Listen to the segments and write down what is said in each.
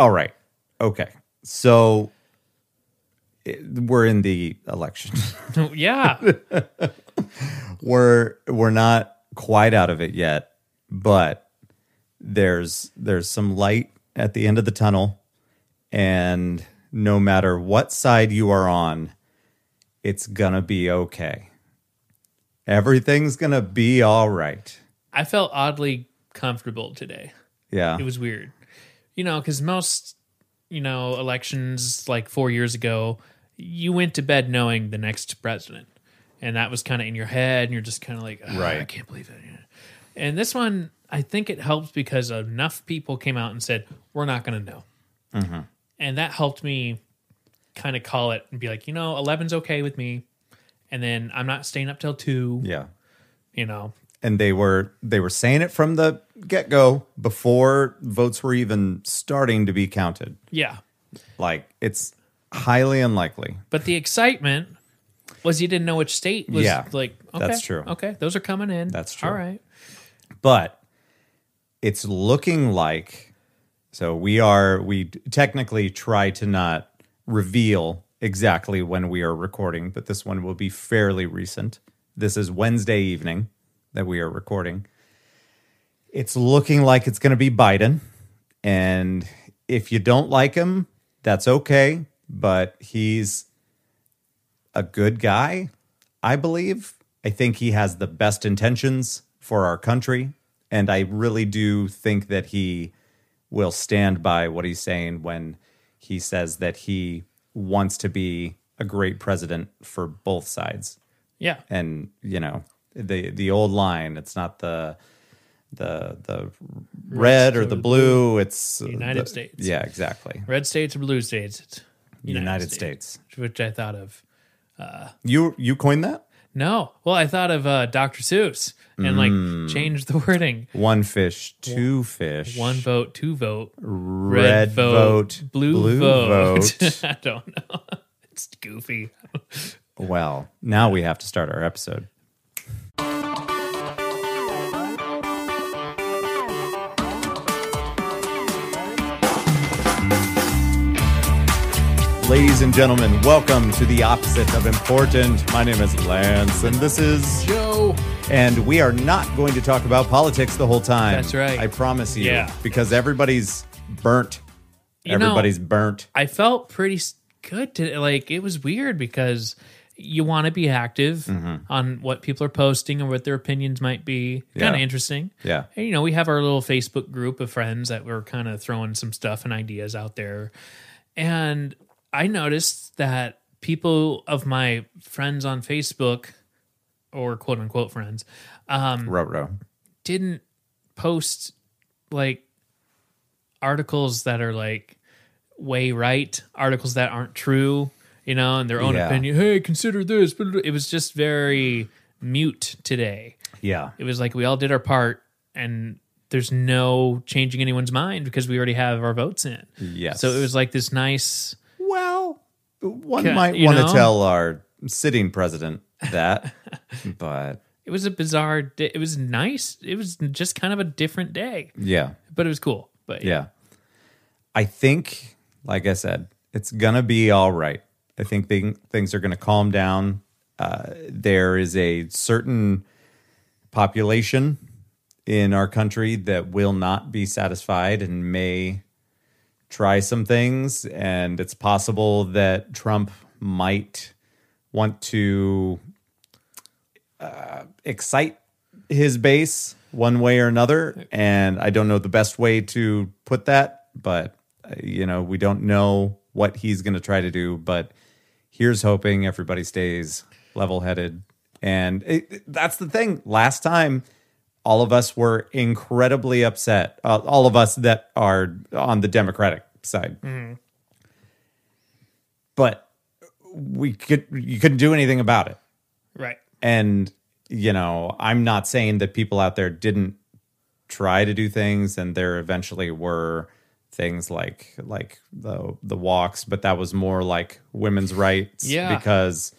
All right. Okay. So it- we're in the election. yeah. we're we're not quite out of it yet, but there's there's some light at the end of the tunnel and no matter what side you are on, it's going to be okay. Everything's going to be all right. I felt oddly comfortable today. Yeah. It was weird. You know, because most, you know, elections like four years ago, you went to bed knowing the next president. And that was kind of in your head, and you're just kind of like, "Ah, Right. I can't believe it. And this one, I think it helps because enough people came out and said, we're not going to know. Mm-hmm. And that helped me kind of call it and be like, you know, 11's okay with me. And then I'm not staying up till two, yeah. you know. And they were they were saying it from the get-go before votes were even starting to be counted Yeah. like it's highly unlikely But the excitement was you didn't know which state was Yeah, like okay, that's true. Okay, those are coming in. That's true. All right. but it's looking like so we are we technically try to not reveal exactly when we are recording but this one will be fairly recent this is wednesday evening that we are recording it's looking like it's going to be biden and if you don't like him that's okay but he's a good guy I believe. I think he has the best intentions for our country. And I really do think that he will stand by what he's saying when he says that he wants to be a great president for both sides. Yeah. And, you know, the the old line, it's not the the the red or the blue, it's United the- States. Yeah, exactly. Red states or blue states? It's United, States. which I thought of. You you coined that? No, well, I thought of uh, Dr. Seuss and Mm. like changed the wording. One fish, two fish. One vote, two vote, red, vote, blue, vote. vote. I don't know. it's goofy. well, now we have to start our episode. Ladies and gentlemen, welcome to the opposite of important. My name is Lance, and this is Joe. And we are not going to talk about politics the whole time. That's right. I promise you. Yeah. Because everybody's burnt. You know- Everybody's burnt. I felt pretty good to like it was weird because you want to be active Mm-hmm. on what people are posting and what their opinions might be. Kind of interesting. Yeah. And, you know, we have our little Facebook group of friends that were kind of throwing some stuff and ideas out there. And I noticed that people of my friends on Facebook or quote unquote friends um, didn't post like articles that are like way right, articles that aren't true, you know, in their own Yeah. opinion. Hey, consider this. But It was just very mute today. Yeah. It was like we all did our part and there's no changing anyone's mind because we already have our votes in. Yeah. So it was like this nice one Ca- might you want to tell our sitting president that, but it was a bizarre day. It was nice. It was just kind of a different day, yeah, but it was cool. But yeah. I think, like I said, it's gonna be all right. I think thing, things are gonna calm down. Uh, there is a certain population in our country that will not be satisfied and may try some things, and it's possible that Trump might want to uh, excite his base one way or another. And I don't know the best way to put that, but uh, you know, we don't know what he's going to try to do. But here's hoping everybody stays level headed. And it, that's the thing. Last time, all of us were incredibly upset. Uh, all of us that are on the Democratic side. But we could you couldn't do anything about it. right. And you know, I'm not saying that people out there didn't try to do things and there eventually were things like like the the walks, but that was more like women's rights Yeah. because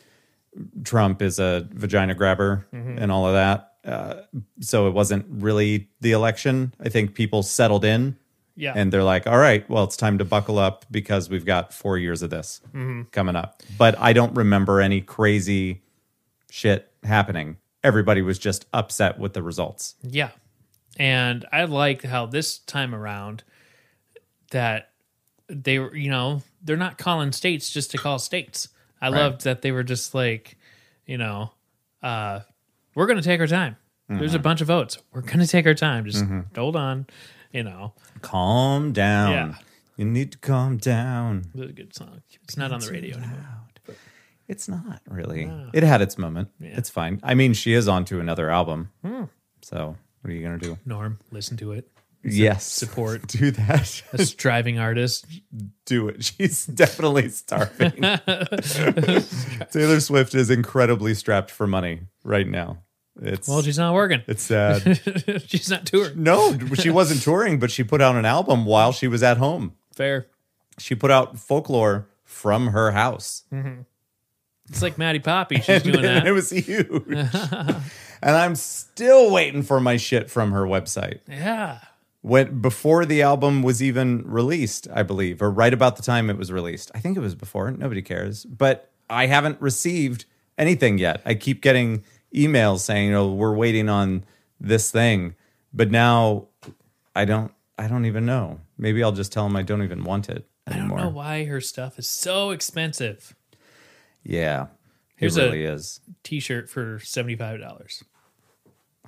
Trump is a vagina grabber and all of that. Uh, so it wasn't really the election. I think people settled in Yeah. And they're like, all right, well, it's time to buckle up because we've got four years of this Mm-hmm. coming up. But I don't remember any crazy shit happening. Everybody was just upset with the results. Yeah. And I like how this time around that they were, you know, they're not calling states just to call states. I loved that they were just like, you know, uh, we're going to take our time. There's a Mm-hmm. bunch of votes. We're going to take our time. Just hold on. You know, Calm down. Yeah. You need to calm down. it was a good song. It's not on the radio anymore. It's not really. It had its moment. It's fine. I mean, she is on to another album. Hmm. So what are you going to do? Norm, listen to it. Yes. support. Do that. A striving artist. do it. She's definitely starving. Taylor Swift is incredibly strapped for money right now. It's Well, she's not working. it's sad. she's not touring. no, she wasn't touring, but she put out an album while she was at home. Fair. She put out folklore from her house. Mm-hmm. It's like Maddie Poppy. She's doing and it was huge. and I'm still waiting for my shit from her website. Yeah. When before the album was even released, I believe, or right about the time it was released. I think it was before. Nobody cares. But I haven't received anything yet. I keep getting emails saying, "Oh, we're waiting on this thing." But now I don't I don't even know. Maybe I'll just tell them I don't even want it I don't know why her stuff is so expensive. Yeah. Here's it a- really is. T-shirt for seventy five dollars.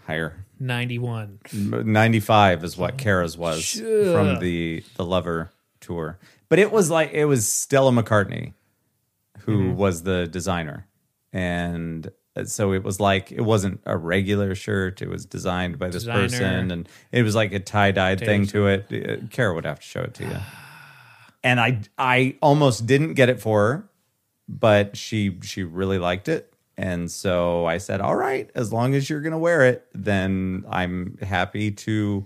Higher. Ninety one. 95 is what Kara's was Sure. from the the Lover tour. But it was like it was Stella McCartney who Mm-hmm. was the designer. And so it was like it wasn't a regular shirt, it was designed by this Designer. person and it was like a tie-dyed thing to it. Uh, Kara would have to show it to you. and I I almost didn't get it for her, but she she really liked it. And so I said, "All right, as long as you're going to wear it, then I'm happy to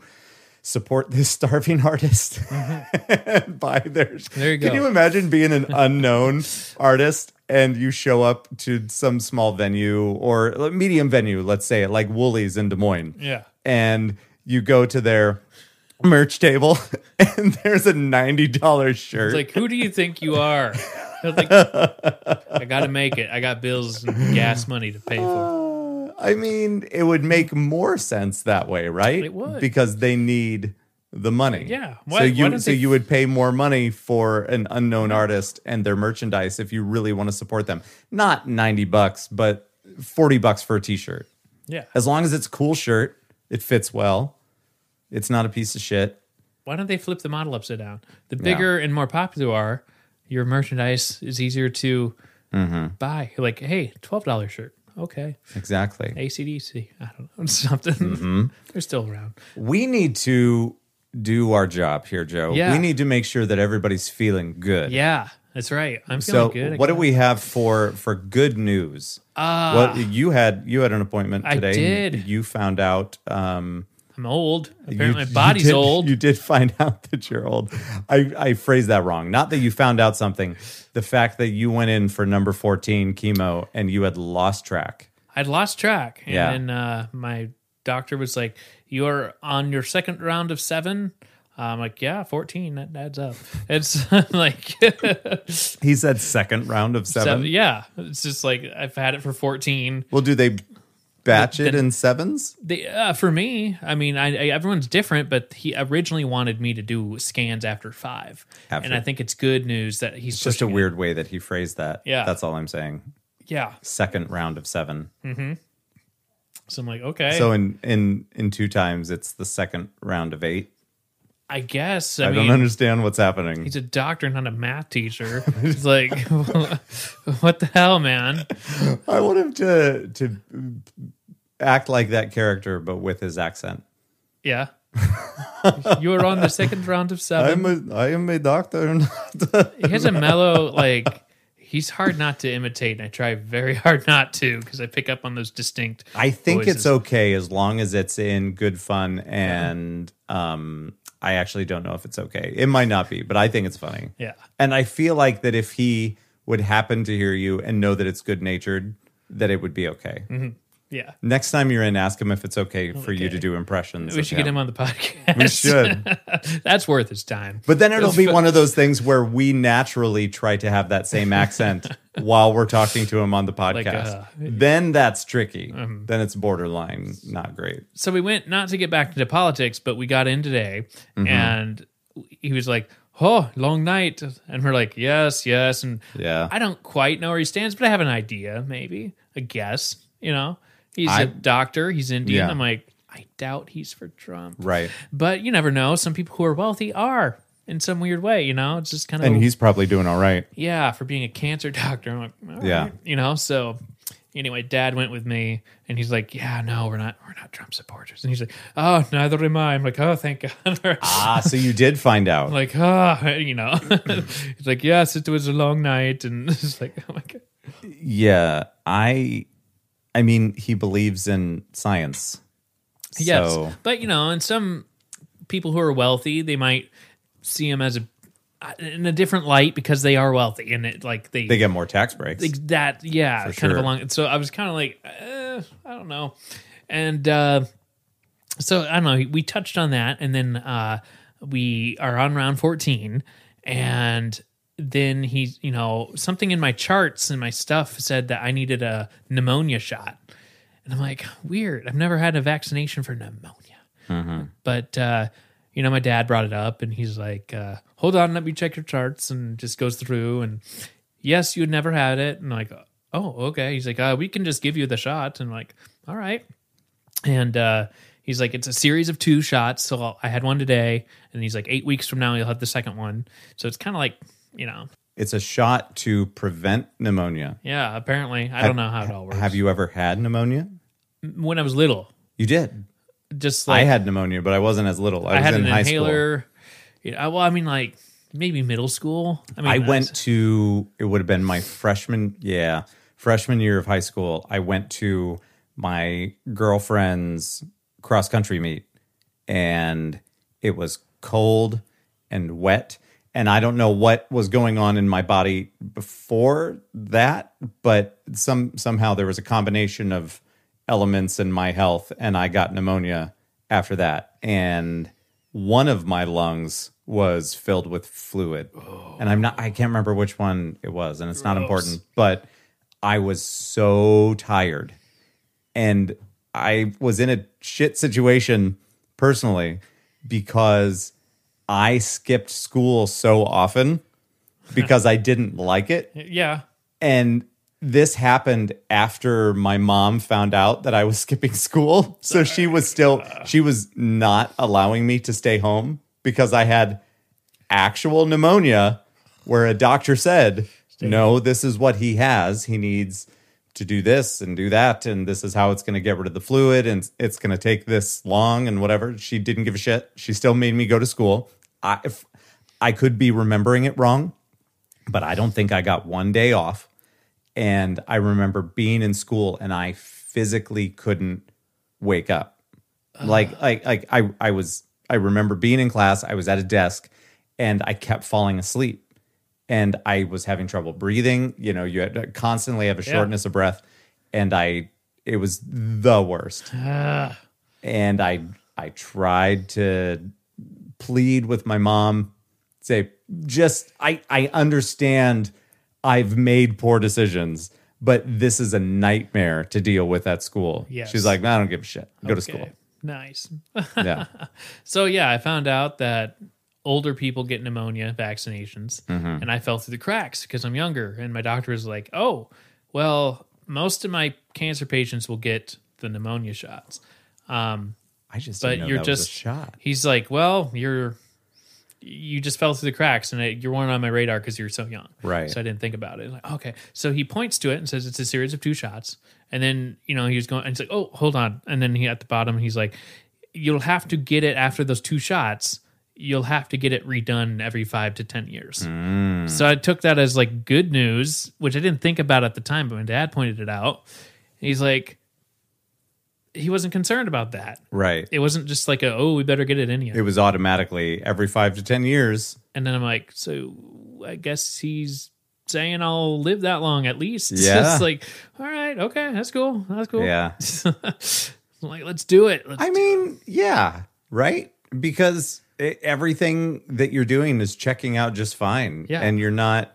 support this starving artist and buy their Mm-hmm. There you go. Can you imagine being an unknown artist and you show up to some small venue or medium venue, let's say like Wooly's in Des Moines Yeah. and you go to their merch table and there's a $90 shirt. It's like, who do you think you are? I like, I got to make it. I got bills and gas money to pay for. Uh, I mean, it would make more sense that way, right? It would. Because they need the money. Yeah. so Why- why you so they- you would pay more money for an unknown artist and their merchandise if you really want to support them. Not 90 bucks, but 40 bucks for a t-shirt. Yeah. As long as it's a cool shirt, it fits well. It's not a piece of shit. Why don't they flip the model upside down? The bigger and more popular you are, your merchandise is easier to buy. You're like, hey, twelve dollar shirt. Okay. Exactly. ACDC. I don't know. Something. Mm-hmm. They're still around. We need to do our job here, Joe. Yeah. We need to make sure that everybody's feeling good. Yeah, that's right. I'm feeling So, good. What do we have for for good news? Ah. well, you had you had an appointment today. I did. You found out. Um, I'm old. you- Apparently, my you body's did- old. You did find out that you're old. I I phrased that wrong. Not that you found out something. The fact that you went in for number fourteen chemo and you had lost track. I'd lost track. And Yeah. then uh, my doctor was like, You're on your second round of seven. I'm like, Yeah, 14. That adds up. It's like, He said second round of seven. seven. Yeah. It's just like, I've had it for 14. Well, do they batch it in sevens? They, uh, for me, I mean, I, I, everyone's different, but he originally wanted me to do scans after five. After. And I think it's good news that he's just a pushing it. weird way that he phrased that. Yeah. that's all I'm saying. Yeah. Second round of seven. So I'm like, okay. So in in in two times, it's the second round of eight. I guess. I, I, mean, don't understand what's happening. He's a doctor, not a math teacher. He's like, what the hell, man? I want him to to act like that character, but with his accent. Yeah. you were on the second round of seven. I'm a I am a doctor. he has a mellow, like, he's hard not to imitate. And I try very hard not to because I pick up on those distinct. I think voices. it's okay as long as it's in good fun, and um, I actually don't know if it's okay. It might not be, but I think it's funny. Yeah. And I feel like that if he would happen to hear you and know that it's good natured, that it would be okay. Yeah. Next time you're in, ask him if it's okay for you to do impressions. We should get him on the podcast. We should. That's worth his time. But then it'll be one of those things where we naturally try to have that same accent while we're talking to him on the podcast. uh, then that's tricky. then it's borderline not great. so we went not to get back into politics, but we got in today, Mm-hmm. and he was like, "Oh, long night," and we're like, "Yes, yes." And Yeah. I don't quite know where he stands, but I have an idea, maybe a guess. You know, he's I- a doctor. He's Indian. Yeah. I'm like, I doubt he's for Trump, Right. but you never know. Some people who are wealthy are in some weird way. You know, it's just kind of And he's probably doing all right. yeah, for being a cancer doctor. I'm like, Yeah. right, you know. So anyway, Dad went with me, and he's like, yeah, no, we're not, we're not Trump supporters. And he's like, oh, neither am I. I'm like, oh, thank God. Ah, so you did find out. I'm like, ah, you know. he's like, yes, it was a long night, and it's like, oh my god. yeah. I I mean, he believes in science. Yes, So but you know, and some people who are wealthy, they might see him as a in a different light because they are wealthy, and it like they they get more tax breaks. like that yeah kind sure. of along so i was kind of like uh, i don't know and uh so i don't know we touched on that and then uh we are on round 14 and then he's you know something in my charts and my stuff said that i needed a pneumonia shot and i'm like weird i've never had a vaccination for pneumonia but uh you know my dad brought it up and he's like uh hold on let me check your charts and just goes through and yes, you had never had it. And I'm like, oh, okay. He's like, uh, we can just give you the shot. And I'm like, all right. And uh, he's like, it's a series of two shots. So I'll- I had one today. And he's like, eight weeks from now, you'll have the second one. So it's kind of like, you know, it's a shot to prevent pneumonia. yeah, apparently. I don't know how it all works. Have you ever had pneumonia? when I was little, You did. just like I had pneumonia, but I wasn't as little. I, I was had in an high school. inhaler. Well, I mean, like maybe middle school. I mean, I went was- to it would have been my freshman yeah freshman year of high school. I went to my girlfriend's cross country meet, and it was cold and wet. And I don't know what was going on in my body before that, but some somehow there was a combination of elements in my health, and I got pneumonia after that. And one of my lungs was filled with fluid, and I'm not I can't remember which one it was, and it's not important, but I was so tired. And I was in a shit situation personally because I skipped school so often because I didn't like it. yeah, And this happened after my mom found out that I was skipping school. So she was still, she was not allowing me to stay home because I had actual pneumonia where a doctor said, no, this is what he has. He needs to do this and do that. And this is how it's going to get rid of the fluid. And it's going to take this long and whatever. She didn't give a shit. She still made me go to school. I, if, I could be remembering it wrong, but I don't think I got one day off. And I remember being in school and I physically couldn't wake up. Like, like, like I, I was, I remember being in class, I was at a desk and I kept falling asleep and I was having trouble breathing. You know, you had to constantly have a shortness of breath and I, it was the worst. and I, I tried to plead with my mom, say, just, I, I understand I've made poor decisions, but this is a nightmare to deal with at school. Yes. She's like, I don't give a shit. Go to school. Nice. Yeah. So yeah, I found out that older people get pneumonia vaccinations, Mm-hmm. and I fell through the cracks because I'm younger. And my doctor was like, "Oh, well, most of my cancer patients will get the pneumonia shots." Um, I just but didn't know you're that was a just shot. He's like, "Well, you're you just fell through the cracks, and it, you weren't on my radar because you're so young." Right. So I didn't think about it. Like, okay. So he points to it and says it's a series of two shots, and then you know he was going, and he's like, "Oh, hold on," and then he at the bottom he's like, "You'll have to get it after those two shots." You'll have to get it redone every five to ten years. Mm. So I took that as like good news, which I didn't think about at the time, but my dad pointed it out. He's like, he wasn't concerned about that. Right. It wasn't just like a oh we better get it in here. It was automatically every five to 10 years. And then I'm like, so I guess he's saying I'll live that long at least. Yeah. it's like, all right. okay, that's cool. That's cool. Yeah. like let's do it. Let's I mean, yeah, right? Because it, everything that you're doing is checking out just fine. Yeah. And you're not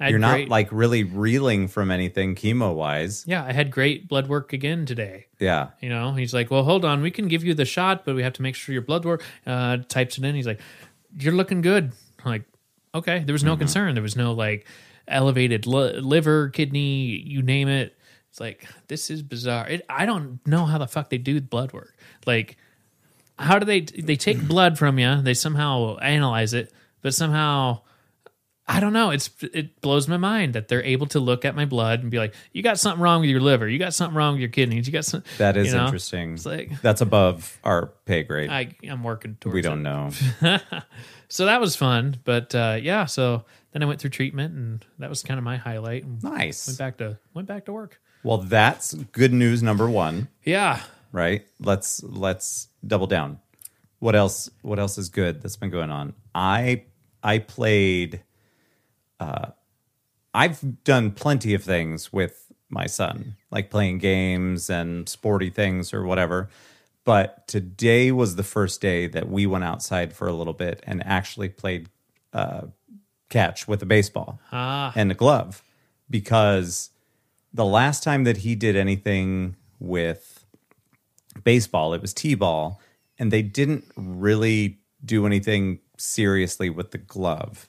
I you're not great- like really reeling from anything chemo wise. Yeah, I had great blood work again today. Yeah. You know, he's like, "Well, hold on, we can give you the shot, but we have to make sure your blood work." Uh, types it in. He's like, "You're looking good." I'm like, okay. There was no concern. There was no like elevated li- liver, kidney, you name it. It's like this is bizarre. It, I don't know how the fuck they do blood work. Like, how do they? They take blood from you. They somehow analyze it, but somehow. I don't know. It's it blows my mind that they're able to look at my blood and be like, "You got something wrong with your liver. You got something wrong with your kidneys. You got some." That is you know? interesting. It's like That's above our pay grade. I I'm working towards. we don't know. So that was fun, but uh, yeah. So then I went through treatment, and that was kind of my highlight. Nice. went back to went back to work. Well, that's good news number 1, Yeah. right? Let's let's double down. What else what else is good that's been going on? I I played uh I've done plenty of things with my son, like playing games and sporty things or whatever. But today was the first day that we went outside for a little bit and actually played uh, catch with a baseball Ah. and a glove because the last time that he did anything with baseball, it was T ball, and they didn't really do anything seriously with the glove.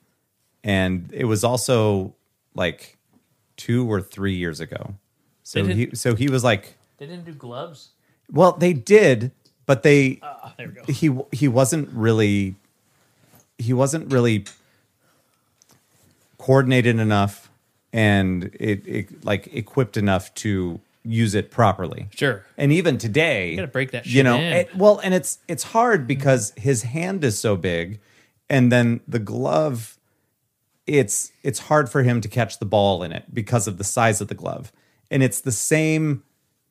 And it was also like two or three years ago. So They he didn't- so he was like, They didn't do gloves. well, they did, but they Ah, there we go. he he wasn't really he wasn't really coordinated enough and it, it like equipped enough to use it properly. Sure. And even today, you gotta break that You shit know, in. it- well, and it's it's hard because his hand is so big, and then the glove, it's it's hard for him to catch the ball in it because of the size of the glove, and it's the same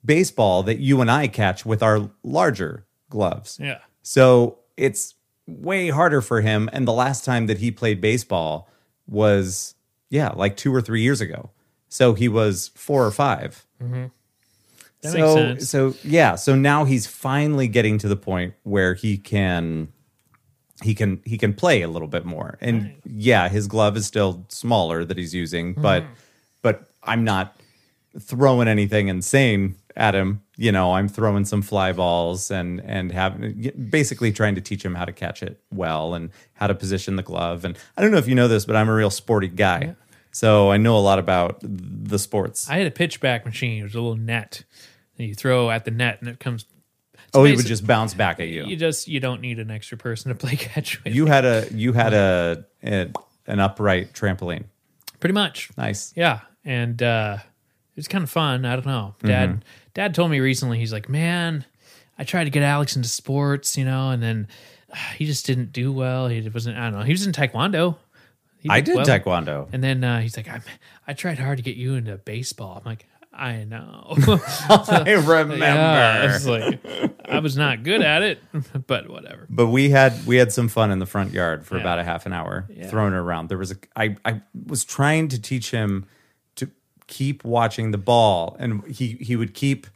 baseball that you and I catch with our larger gloves. Yeah. So it's way harder for him. And the last time that he played baseball was, yeah, like two or three years ago. So he was four or five. Mm-hmm. That so, makes sense. so yeah, so now he's finally getting to the point where he can he can he can play a little bit more. And yeah, his glove is still smaller that he's using, but Mm-hmm. but I'm not throwing anything insane at him. You know, I'm throwing some fly balls and and having basically trying to teach him how to catch it well and how to position the glove. And I don't know if you know this, but I'm a real sporty guy. So I know a lot about the sports. I had a pitchback machine. It was a little net. And you throw at the net, and it comes. Oh, he would just bounce back at you. You just you don't need an extra person to play catch with. You had a you had a, a an upright trampoline. Pretty much. Nice. Yeah, and uh, it was kind of fun. I don't know. Dad, Mm-hmm. Dad told me recently. He's like, man, I tried to get Alex into sports, you know, and then uh, he just didn't do well. He wasn't. I don't know. He was in taekwondo. He I did well. taekwondo. And then uh, he's like, I, I tried hard to get you into baseball. I'm like, I know. I remember. yeah, it's like I was not good at it, but whatever. but we had we had some fun in the front yard for Yeah. about a half an hour Yeah. throwing it around. There was a I I was trying to teach him to keep watching the ball and he he would keep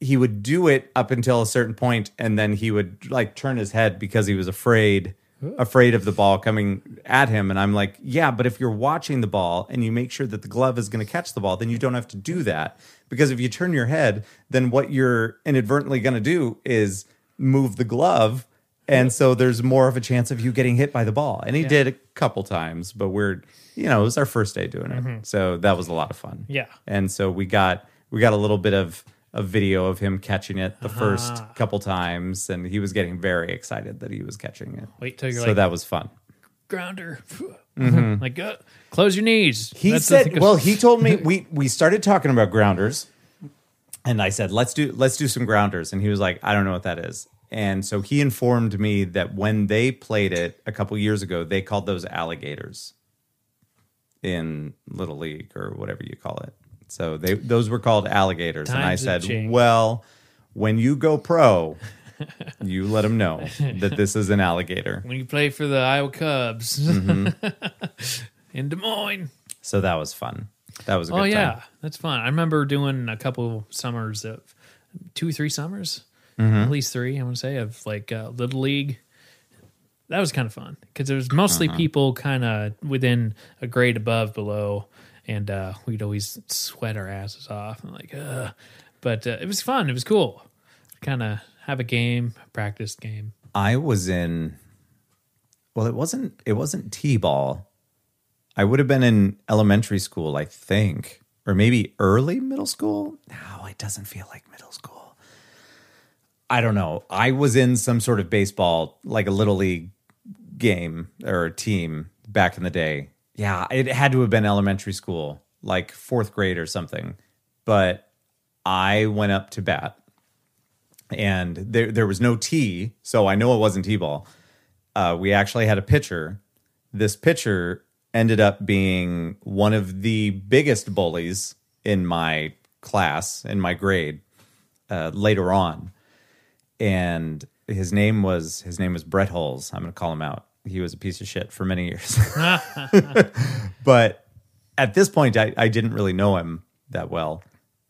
he would do it up until a certain point and then he would like turn his head because he was afraid afraid of the ball coming at him and I'm like, "Yeah, but if you're watching the ball and you make sure that the glove is going to catch the ball, then you don't have to do that." Because if you turn your head, then what you're inadvertently going to do is move the glove and so there's more of a chance of you getting hit by the ball. And he did a couple times, but we're you know, it was our first day doing it. Mm-hmm. So that was a lot of fun. Yeah. And so we got we got a little bit of a video of him catching it the first Uh-huh. couple times and he was getting very excited that he was catching it. Wait till you're so like that was fun. grounder. like, uh, close your knees. He That's said. "Well, he told me we we started talking about grounders, and I said, let's do let's do some grounders, and he was like, I don't know what that is, and so he informed me that when they played it a couple years ago, they called those alligators in little league or whatever you call it. So they those were called alligators, and I said, changed. well, when you go pro." you let them know that this is an alligator. when you play for the Iowa Cubs Mm-hmm. in Des Moines. So that was fun. That was a good Oh yeah, time. that's fun. I remember doing a couple summers of two, three summers, Mm-hmm. at least three. I want to say of like uh, little league. That was kind of fun because it was mostly Uh-huh. people kind of within a grade above, below, and uh, we'd always sweat our asses off. And like, uh, but uh, it was fun. It was cool. Kind of have a game, practice game. I was in well, it wasn't it wasn't T-ball. I would have been in elementary school, I think, or maybe early middle school. No, it doesn't feel like middle school. I don't know. I was in some sort of baseball, like a little league game or team back in the day. Yeah, it had to have been elementary school, like 4th grade or something. But I went up to bat and there there was no tee, so I know it wasn't tee ball. Uh, we actually had a pitcher. This pitcher ended up being one of the biggest bullies in my class, in my grade, uh, later on, and his name was his name was Brett Holes. I'm going to call him out. He was a piece of shit for many years, but at this point, I, I didn't really know him that well,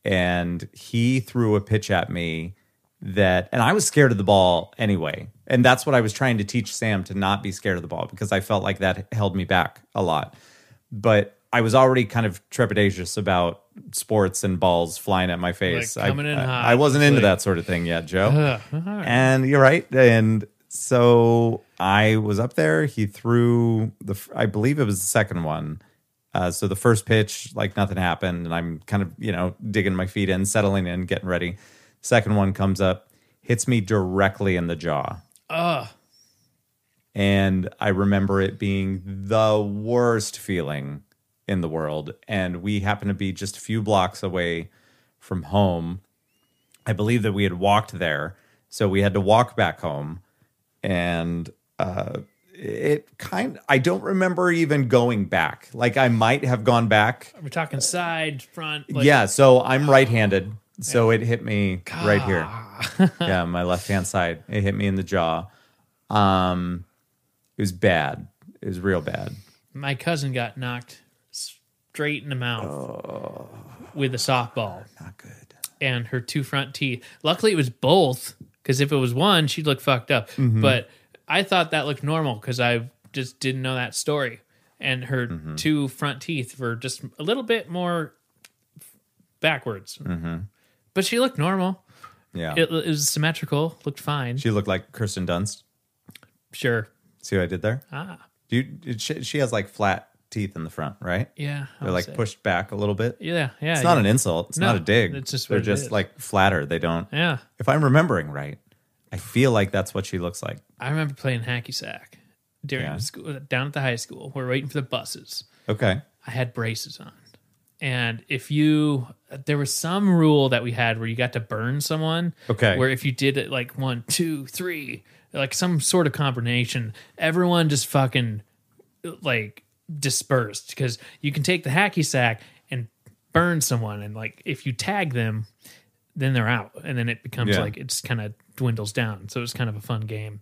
and he threw a pitch at me that and I was scared of the ball anyway. And that's what I was trying to teach Sam to not be scared of the ball because I felt like that held me back a lot. But I was already kind of trepidatious about sports and balls flying at my face. Like I, I-. I wasn't into like- that sort of thing yet, Joe. All right. And you're right. And so I was up there. He threw the, I believe it was the second one. Uh, so the first pitch, like nothing happened. And I'm kind of, you know, digging my feet in, settling in, getting ready. Second one comes up, hits me directly in the jaw. Ugh. And I remember it being the worst feeling in the world. And we happened to be just a few blocks away from home. I believe that we had walked there. So we had to walk back home. And uh, it kind I don't remember even going back. Like I might have gone back. We're talking side, front. Like, yeah. So I'm right handed. So it hit me right here. yeah, my left hand side. It hit me in the jaw. Um, it was bad. It was real bad. My cousin got knocked straight in the mouth with a softball Not good. and her two front teeth. Luckily, it was both because if it was one, she'd look fucked up. But I thought that looked normal because I just didn't know that story. And her two front teeth were just a little bit more backwards. But she looked normal. Yeah. It, it was symmetrical, looked fine. she looked like Kirsten Dunst. Sure. See what I did there? Ah, Do you, she, she has like flat teeth in the front, right? yeah. I They're like say. pushed back a little bit. Yeah, yeah. It's not yeah. an insult. It's No, not a dig. it's just They're just is. like flatter. They don't. Yeah. If I'm remembering right, I feel like that's what she looks like. I remember playing hacky sack during Yeah. school down at the high school. We're waiting for the buses. Okay. I had braces on. And if you there was some rule that we had where you got to burn someone. Okay. Where if you did it like one, two, three, like some sort of combination, everyone just fucking like dispersed. Because you can take the hacky sack and burn someone and like if you tag them, then they're out. And then it becomes Yeah. like it's kind of dwindles down. So it was kind of a fun game.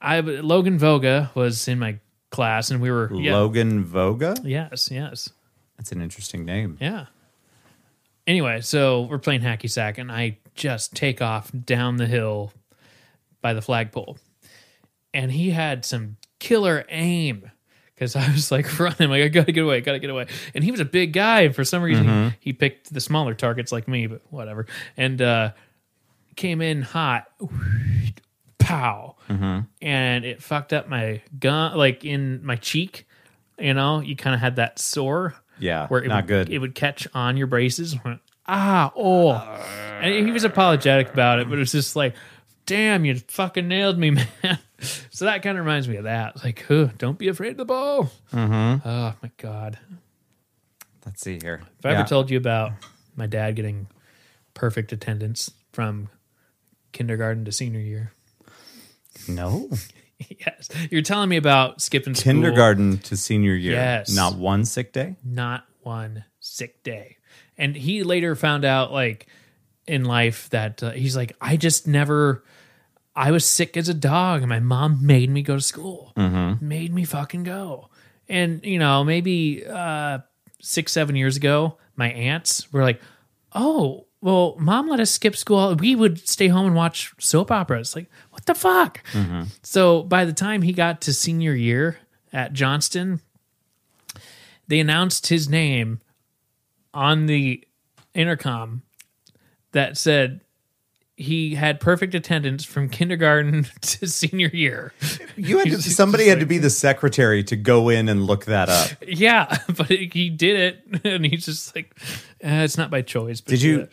I Logan Voga was in my class and we were yeah, Logan Voga. Yes, yes. That's an interesting name. Yeah. Anyway, so we're playing hacky sack, and I just take off down the hill by the flagpole, and he had some killer aim because I was like running, like I gotta get away, gotta get away, and he was a big guy, and for some reason he, he picked the smaller targets like me, but whatever, and uh, came in hot, pow, and it fucked up my gun, like in my cheek. You know, you kind of had that sore Yeah. where it not would, good. It would catch on your braces. Ah, oh, and he was apologetic about it, but it was just like, damn, you fucking nailed me, man. so that kind of reminds me of that. Like, huh, don't be afraid of the ball. Mm-hmm. Oh my god! Let's see here. If I Yeah. ever told you about my dad getting perfect attendance from kindergarten to senior year, no yes, you're telling me about skipping school. kindergarten to senior year. Yes. Not one sick day. not one sick day. And he later found out, like in life, that uh, he's like, I just never. I was sick as a dog, and my mom made me go to school. Made me fucking go. And you know, maybe uh, six, seven years ago, my aunts were like, "Oh, well, mom let us skip school. We would stay home and watch soap operas." Like, what the fuck? Mm-hmm. So by the time he got to senior year at Johnston, they announced his name on the intercom that said he had perfect attendance from kindergarten to senior year. You had to, somebody had to be the secretary to go in and look that up. Yeah, but he did it, and he's just like, eh, it's not by choice. But Did you?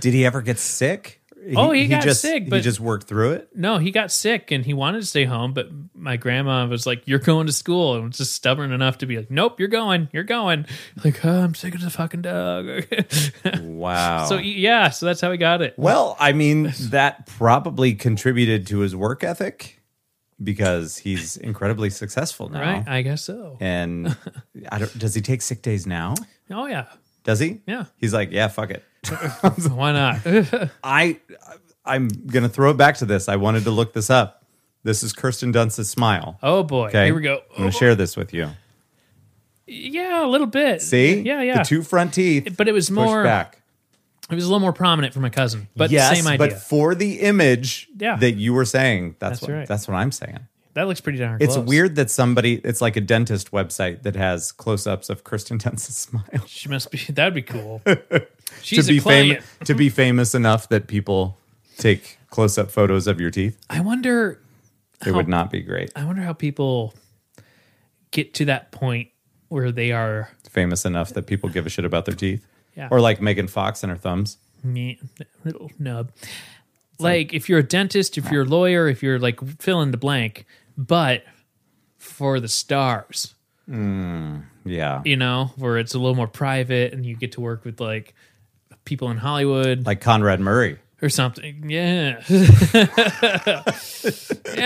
did he ever get sick? Oh, he got just, sick, he just worked through it. No, he got sick and he wanted to stay home, but my grandma was like, "You're going to school," and was just stubborn enough to be like, "Nope, you're going, you're going." Like, oh, I'm sick of the fucking dog. Wow. so yeah, so that's how he got it. well, I mean, that probably contributed to his work ethic because he's incredibly successful now. Right? I guess so. And I don't, does he take sick days now? Oh yeah, Does he? Yeah. He's like, yeah, fuck it. why not? I I'm gonna throw it back to this. I wanted to look this up. This is Kirsten Dunst's smile. oh boy, Okay, here we go. I'm gonna share this with you. Yeah, a little bit. See? yeah, yeah. The two front teeth. but it was more. back. It was a little more prominent for my cousin, but yes, same idea. but for the image Yeah. that you were saying, that's, That's what right. that's what I'm saying. that looks pretty darn. Good. It's close. weird that somebody. It's like a dentist website that has close-ups of Kirsten Dunst's smile She must be. That'd be cool. To be famous. To be famous enough that people take close-up photos of your teeth. I wonder. It would not be great. I wonder how people get to that point where they are Famous enough that people give a shit about their teeth. Yeah. Or like Megan Fox and her thumbs. me little nub. Like if you're a dentist, if you're a lawyer, if you're like fill in the blank, but for the stars, hmm, Yeah. you know, where it's a little more private and you get to work with like people in Hollywood Like Conrad Murray. or something. Yeah. yeah,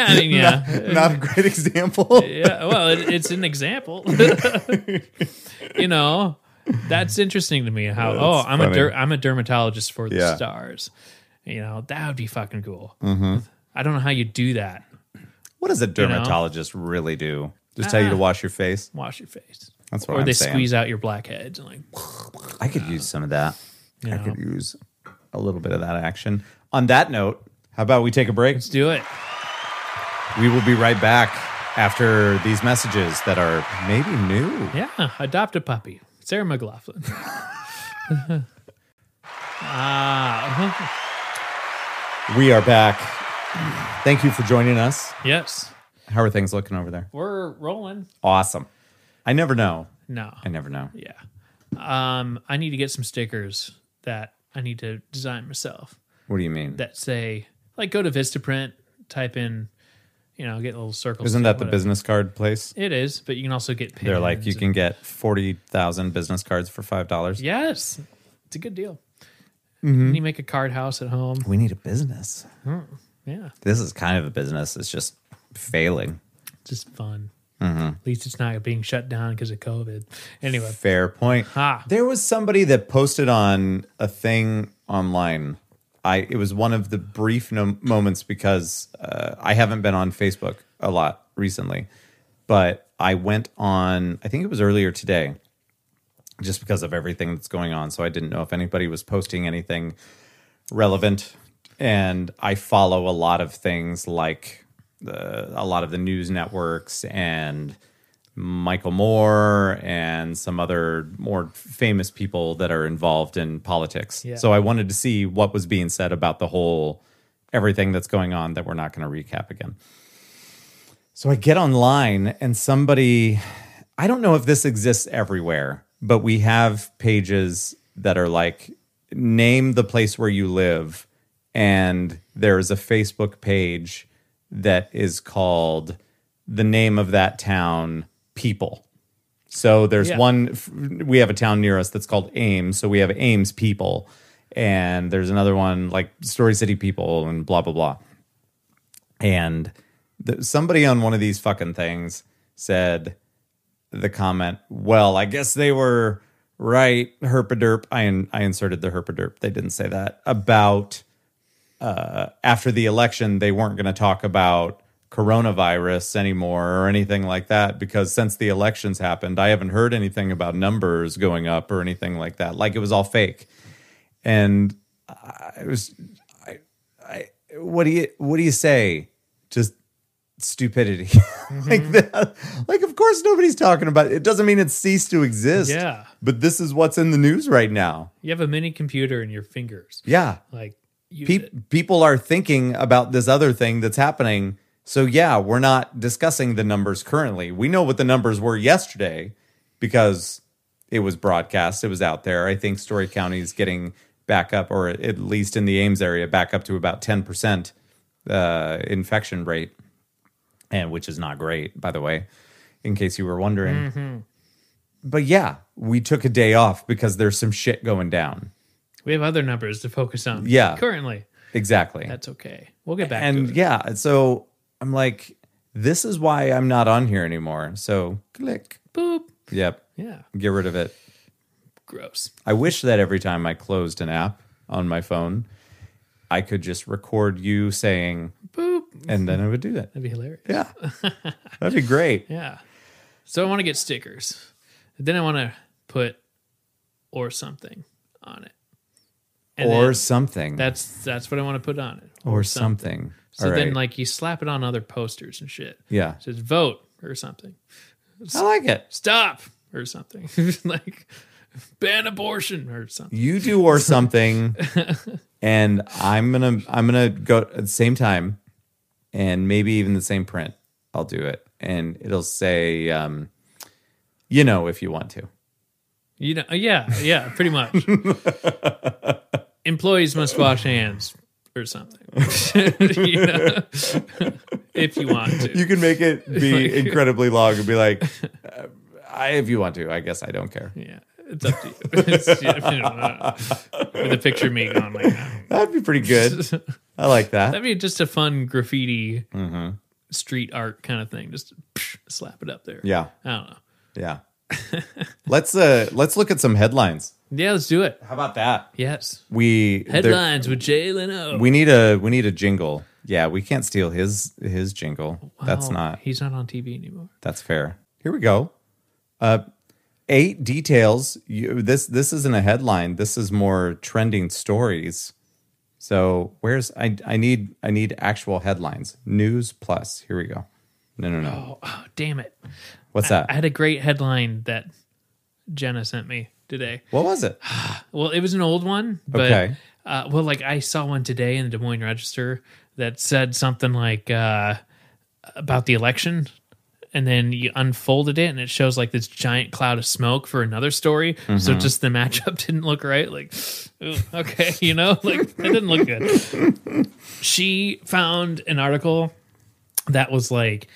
I mean, yeah. Not a great example. yeah well it, it's an example you know that's interesting to me how That's oh i'm a funny. der- i'm a dermatologist for the Yeah. stars you know that would be fucking cool i don't know how you do that What does a know? dermatologist really do? Just tell you to Ah. wash your face? wash your face That's what or I'm they saying. squeeze out your blackheads and like I could use some of that. You I could use a little bit of that action. On that note, how about we take a break? let's do it We will be right back after these messages that are maybe new. yeah adopt a puppy Sarah McLachlan ah We are back. Thank you for joining us. yes How are things looking over there? we're rolling Awesome. I never know. no I never know. Yeah. Um, I need to get some stickers that I need to design myself What do you mean? that say, like, go to Vistaprint, type in, you know, get little circles. Isn't that the whatever. business card place? It is, but you can also get. They're like, you and- can get 40,000 business cards for $5. Yes. It's a good deal. Mm-hmm. And you make a card house at home. We need a business. Yeah. This is kind of a business. It's just failing. Just fun. Mm-hmm. At least it's not being shut down because of COVID. Anyway. Fair point. There was somebody that posted on a thing online. I it was one of the brief no- moments because uh, I haven't been on Facebook a lot recently, but I went on. I think it was earlier today, just because of everything that's going on. So I didn't know if anybody was posting anything relevant. And I follow a lot of things like the, a lot of the news networks and Michael Moore and some other more famous people that are involved in politics. Yeah. So I wanted to see what was being said about the whole everything that's going on that we're not going to recap again. So I get online and somebody I don't know if this exists everywhere, but we have pages that are like name the place where you live and there's a Facebook page that is called the name of that town people. So there's Yeah. one we have a town near us that's called Ames, so we have Ames people and there's another one like Story City people and blah blah blah. And the, somebody on one of these fucking things said the comment, well, I guess they were right, herpaderp. I, in, I inserted the herpaderp. They didn't say that. About uh, after the election, they weren't going to talk about coronavirus anymore or anything like that because since the elections happened, I haven't heard anything about numbers going up or anything like that. Like it was all fake. And I was, I, I, what do you, what do you say? Just stupidity like that. Like, of course, nobody's talking about it. It doesn't mean it ceased to exist. Yeah. But this is what's in the news right now. You have a mini computer in your fingers. Yeah. Like Pe- people are thinking about this other thing that's happening. So, yeah, we're not discussing the numbers currently. We know what the numbers were yesterday because it was broadcast, it was out there. I think Story County is getting back up, or at least in the Ames area, back up to about 10% uh, infection rate, and which is not great, by the way, in case you were wondering. But yeah, we took a day off because there's some shit going down. We have other numbers to focus on. Yeah. Currently. Exactly. That's okay. We'll get back and to it. And yeah, so I'm like, this is why I'm not on here anymore. So click. Boop. Yep. Yeah. Get rid of it. Gross. I wish that every time I closed an app on my phone, I could just record you saying, Boop. and then I would do that. That'd be hilarious. Yeah. That'd be great. Yeah. So I want to get stickers. Then I want to put or something on it. And or then something. that's that's what I want to put on it. or something. So All then like you slap it on other posters and shit. yeah. It says vote or something. I like it. Stop or something. like ban abortion or something. You do or something, and I'm gonna I'm gonna go at the same time, and maybe even the same print. I'll do it, and it'll say, um, you know, if you want to. You know, yeah, yeah, pretty much. Employees must wash hands or something. you know, if you want to. You can make it be incredibly long and be like, uh, I, if you want to. I guess I don't care. Yeah, it's up to you. It's, you know, with a picture of me going like that. That'd be pretty good. I like that. That'd be just a fun graffiti Mm-hmm. street art kind of thing. Just psh, slap it up there. Yeah, I don't know. yeah. let's uh let's look at some headlines. Yeah, let's do it. How about that? Yes. We there- Headlines with Jay Leno. We need a we need a jingle. Yeah, we can't steal his his jingle. That's not He's not on TV anymore. that's fair. Here we go. Uh eight details. You, this this isn't a headline. This is more trending stories. So where's I I need I need actual headlines. News plus. Here we go. No no no. Oh, oh, damn it. What's that? I had a great headline that Jenna sent me today. what was it? Well, it was an old one, but Okay. uh, well, like I saw one today in the Des Moines Register that said something like uh, about the election, and then you unfolded it, and it shows like this giant cloud of smoke for another story. Mm-hmm. So just the matchup didn't look right. Like, okay, you know, like it didn't look good. she found an article that was like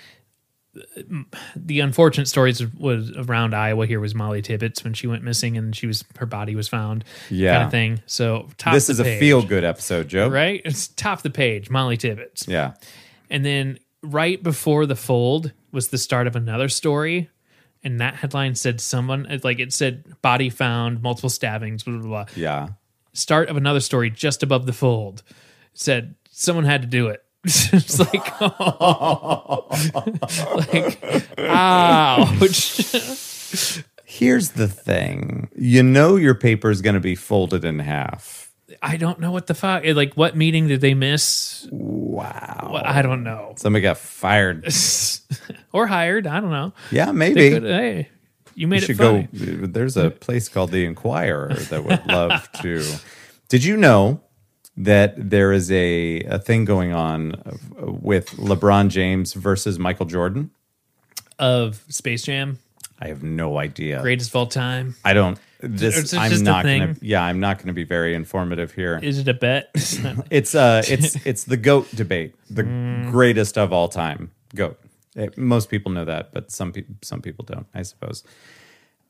the unfortunate stories was around Iowa. Here was Molly Tibbetts when she went missing and she was her body was found. Yeah. kind of thing. So top This the is a feel good episode, Joe. right? It's top the page. Molly Tibbetts, Yeah. and then right before the fold was the start of another story. And that headline said someone like it said body found, multiple stabbings, blah blah blah. Yeah. Start of another story just above the fold said someone had to do it. it's like, oh. like, ouch. Here's the thing. You know your paper is going to be folded in half. I don't know what the fuck. Eh, like, what meeting did they miss? Wow. I don't know. Somebody got fired. or hired. I don't know. Yeah, maybe. could- hey, you made You it should funny. go. There's a place called the Inquirer that would love to. Did you know that there is a, a thing going on with LeBron James versus Michael Jordan? of Space Jam, I have no idea. greatest of all time. I don't. Is This it I'm just not gonna. Yeah, I'm not going to be very informative here. Is it a bet? It's uh, it's it's the goat debate, the Mm. greatest of all time. Goat. Eh, most people know that, but some people some people don't. I suppose.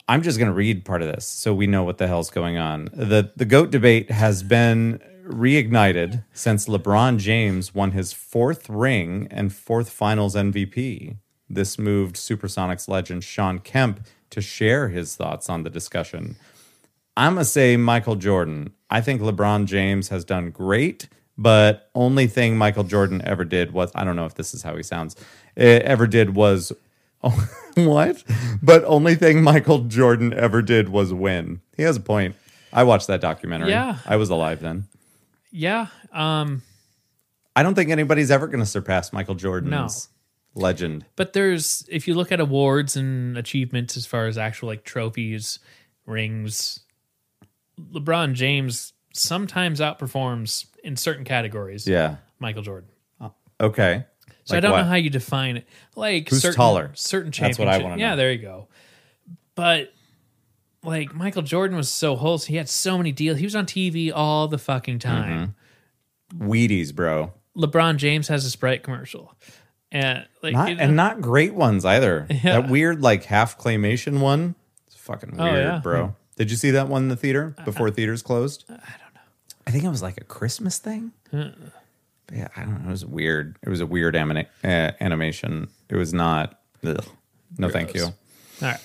I'm just going to read part of this so we know what the hell's going on. the The goat debate has been reignited since LeBron James won his fourth ring and fourth Finals MVP. This moved Supersonics legend Shawn Kemp to share his thoughts on the discussion. I'm going to say Michael Jordan. I think LeBron James has done great, but only thing Michael Jordan ever did was I don't know if this is how he sounds. ever did was oh, what? But only thing Michael Jordan ever did was win. He has a point. I watched that documentary. Yeah. I was alive then. Yeah. Um, I don't think anybody's ever going to surpass Michael Jordan's legend. but there's if you look at awards and achievements as far as actual like trophies, rings, LeBron James sometimes outperforms in certain categories. Yeah. Michael Jordan. Okay. So I don't what? know how you define it. Like Who's certain, taller? Certain That's what I wanna Yeah, know. there you go. But like Michael Jordan was so wholesome. He had so many deals. He was on TV all the fucking time. Wheaties, bro. LeBron James has a Sprite commercial, and like Not you know- and not great ones either. Yeah. That weird like half claymation one. It's fucking Oh, weird, yeah? bro. Did you see that one in the theater before theaters closed? I don't know. I think it was like a Christmas thing. But yeah, I don't know. It was weird. It was a weird anima- uh, animation. It was not. Ugh. No, thank you. All right.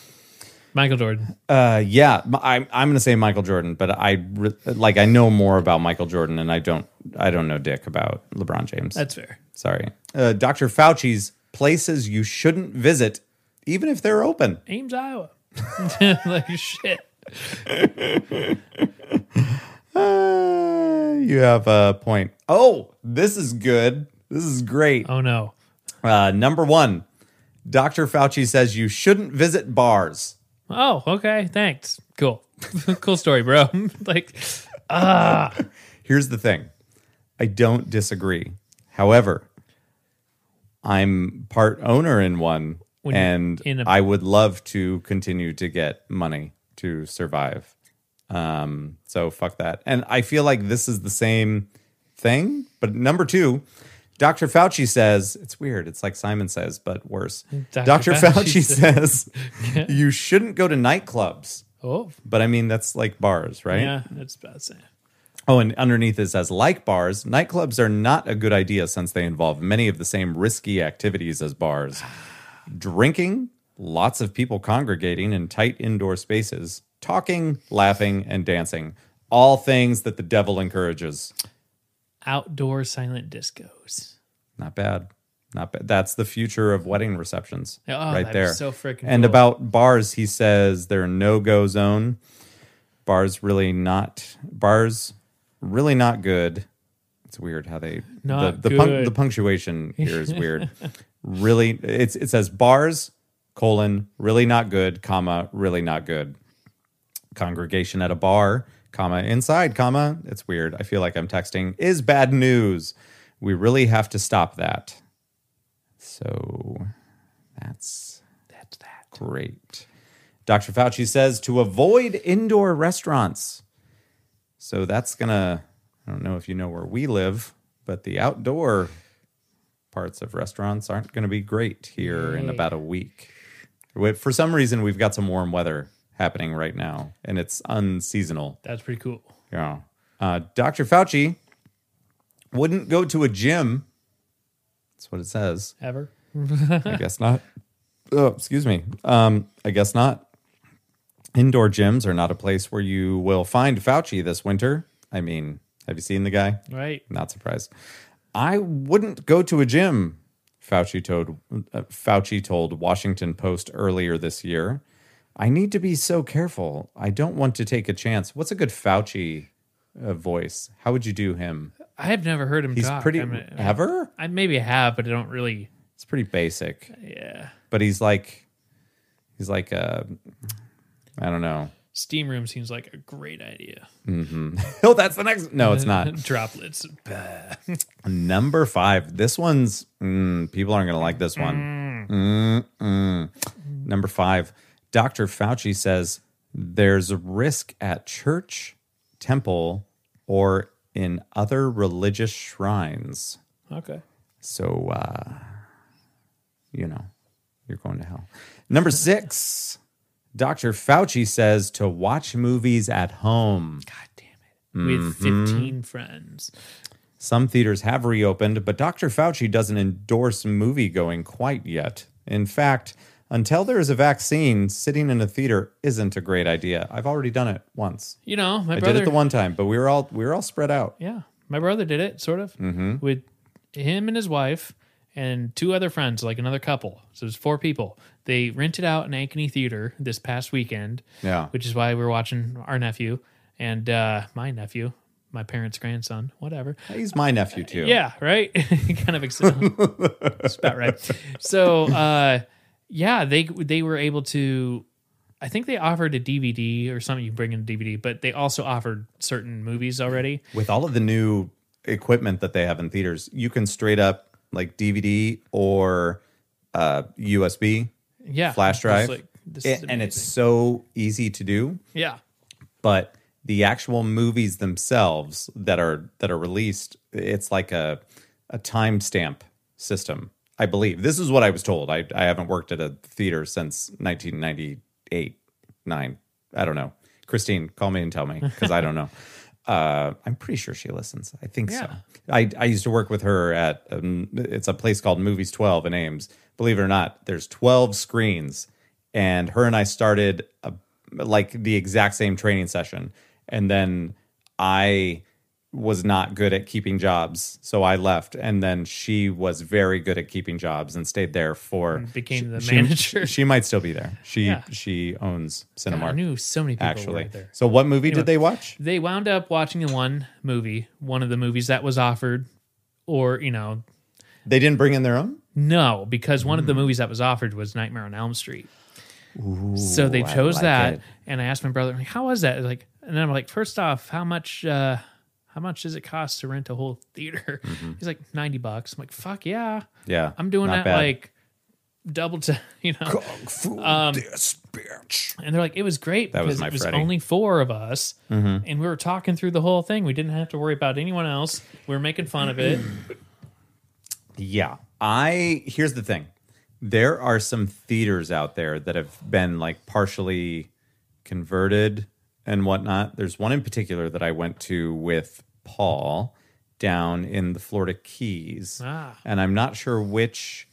Michael Jordan. Uh, yeah, I'm I'm gonna say Michael Jordan, but I re- like I know more about Michael Jordan, and I don't I don't know dick about LeBron James. That's fair. Sorry, uh, Dr. Fauci's places you shouldn't visit, even if they're open. Ames, Iowa. like shit. Uh, you have a point. Oh, this is good. This is great. Oh no. Uh, number one, Dr. Fauci says you shouldn't visit bars. Oh, okay. Thanks. Cool. cool story, bro. like, ah. Here's the thing I don't disagree. However, I'm part owner in one, When and in a- I would love to continue to get money to survive. Um, so fuck that. And I feel like this is the same thing. But number two, Dr. Fauci says it's weird. It's like Simon says, but worse. Dr. Dr. Fauci Fauci says you shouldn't go to nightclubs. oh, But I mean, that's like bars, right? yeah, that's about the same. Oh, and underneath it says like bars, nightclubs are not a good idea since they involve many of the same risky activities as bars. Drinking, lots of people congregating in tight indoor spaces, talking, laughing, and dancing. All things that the devil encourages. Outdoor silent discos. Not bad. Not bad. That's the future of wedding receptions. Oh, right there. so freaking And cool. about bars, he says they're no go zone. Bars really not bars really not good. It's weird how they Not the the, the punctuation here is weird. really it's it says bars colon really not good comma really not good. Congregation at a bar comma inside comma it's weird. I feel like I'm texting is bad news. We really have to stop that. So that's That's that. great. Dr. Fauci says to avoid indoor restaurants. So that's to, I don't know if you know where we live, but the outdoor parts of restaurants aren't going to be great here in about a week. For some reason, we've got some warm weather happening right now, and it's unseasonal. That's pretty cool. Yeah. Uh, Dr. Fauci wouldn't go to a gym. That's what it says. Ever? I guess not. Oh, excuse me. Um, I guess not. Indoor gyms are not a place where you will find Fauci this winter. I mean, have you seen the guy? Right. Not surprised. I wouldn't go to a gym. Fauci told uh, Fauci told Washington Post earlier this year. I need to be so careful. I don't want to take a chance. What's a good Fauci uh, voice? How would you do him? I have never heard him He's talk. pretty I, mean, ever. I maybe have, but I don't really. It's pretty basic. Yeah. but he's like he's like uh I don't know. Steam room seems like a great idea. Mm-hmm. Oh, that's the next. No, it's not. Droplets. Number five. This one's mm, people aren't going to like this one. Mm. Number five. Dr. Fauci says there's a risk at church, temple, or in other religious shrines. Okay. So, uh, you know, you're going to hell. Number six, Dr. Fauci says to watch movies at home. God damn it. With 15 friends. Some theaters have reopened, but Dr. Fauci doesn't endorse movie going quite yet. In fact, until there is a vaccine, sitting in a theater isn't a great idea. I've already done it once. You know, my I brother. did it the one time, but we were all we were all spread out. Yeah. My brother did it, sort of, mm-hmm. with him and his wife and two other friends, like another couple. So it was four people. They rented out an Ankeny Theater this past weekend. Yeah. Which is why we're watching our nephew and uh, my nephew, my parents' grandson, whatever. He's my nephew too. Yeah, right. kind of. That's about right. So, uh, yeah, they they were able to. I think they offered a DVD or something. You bring in a DVD, but they also offered certain movies already. With all of the new equipment that they have in theaters, you can straight up like DVD or uh, USB Yeah, flash drive, like, this It- is and it's so easy to do. yeah, But the actual movies themselves that are that are released, it's like a a timestamp system. I believe this is what I was told. I I haven't worked at a theater since 1998, nine. I don't know. Christine, call me and tell me because I don't know. Uh, I'm pretty sure she listens. I think so. I, I used to work with her at um, it's a place called Movies 12 in Ames. Believe it or not, there's 12 screens, and her and I started a, like the exact same training session, and then I was not good at keeping jobs, so I left, and then she was very good at keeping jobs and stayed there for became the she- manager. She, might still be there. She Yeah. she owns cinema. I knew so many people actually. were there. So what movie Anyway. did they watch? They wound up watching the one movie, one of the movies that was offered, or you know, They didn't bring in their own. no, because one of Hmm. the movies that was offered was Nightmare on Elm Street. so they chose like that, it. and I asked my brother, like, "How was that?" Like, and then I'm like, first off, how much? uh How much does it cost to rent a whole theater? He's like ninety bucks. I'm like, fuck yeah, Yeah, I'm doing Mm-hmm. that bad. like double to you know. Fu Um, this bitch. And they're like, it was great That was because my it was Freddy. Mm-hmm. only four of us, and we were talking through the whole thing. We didn't have to worry about anyone else. We were making fun of it. Yeah. I here's the thing. There are some theaters out there that have been like partially converted and whatnot. There's one in particular that I went to with Paul down in the Florida Keys. Ah. And I'm not sure which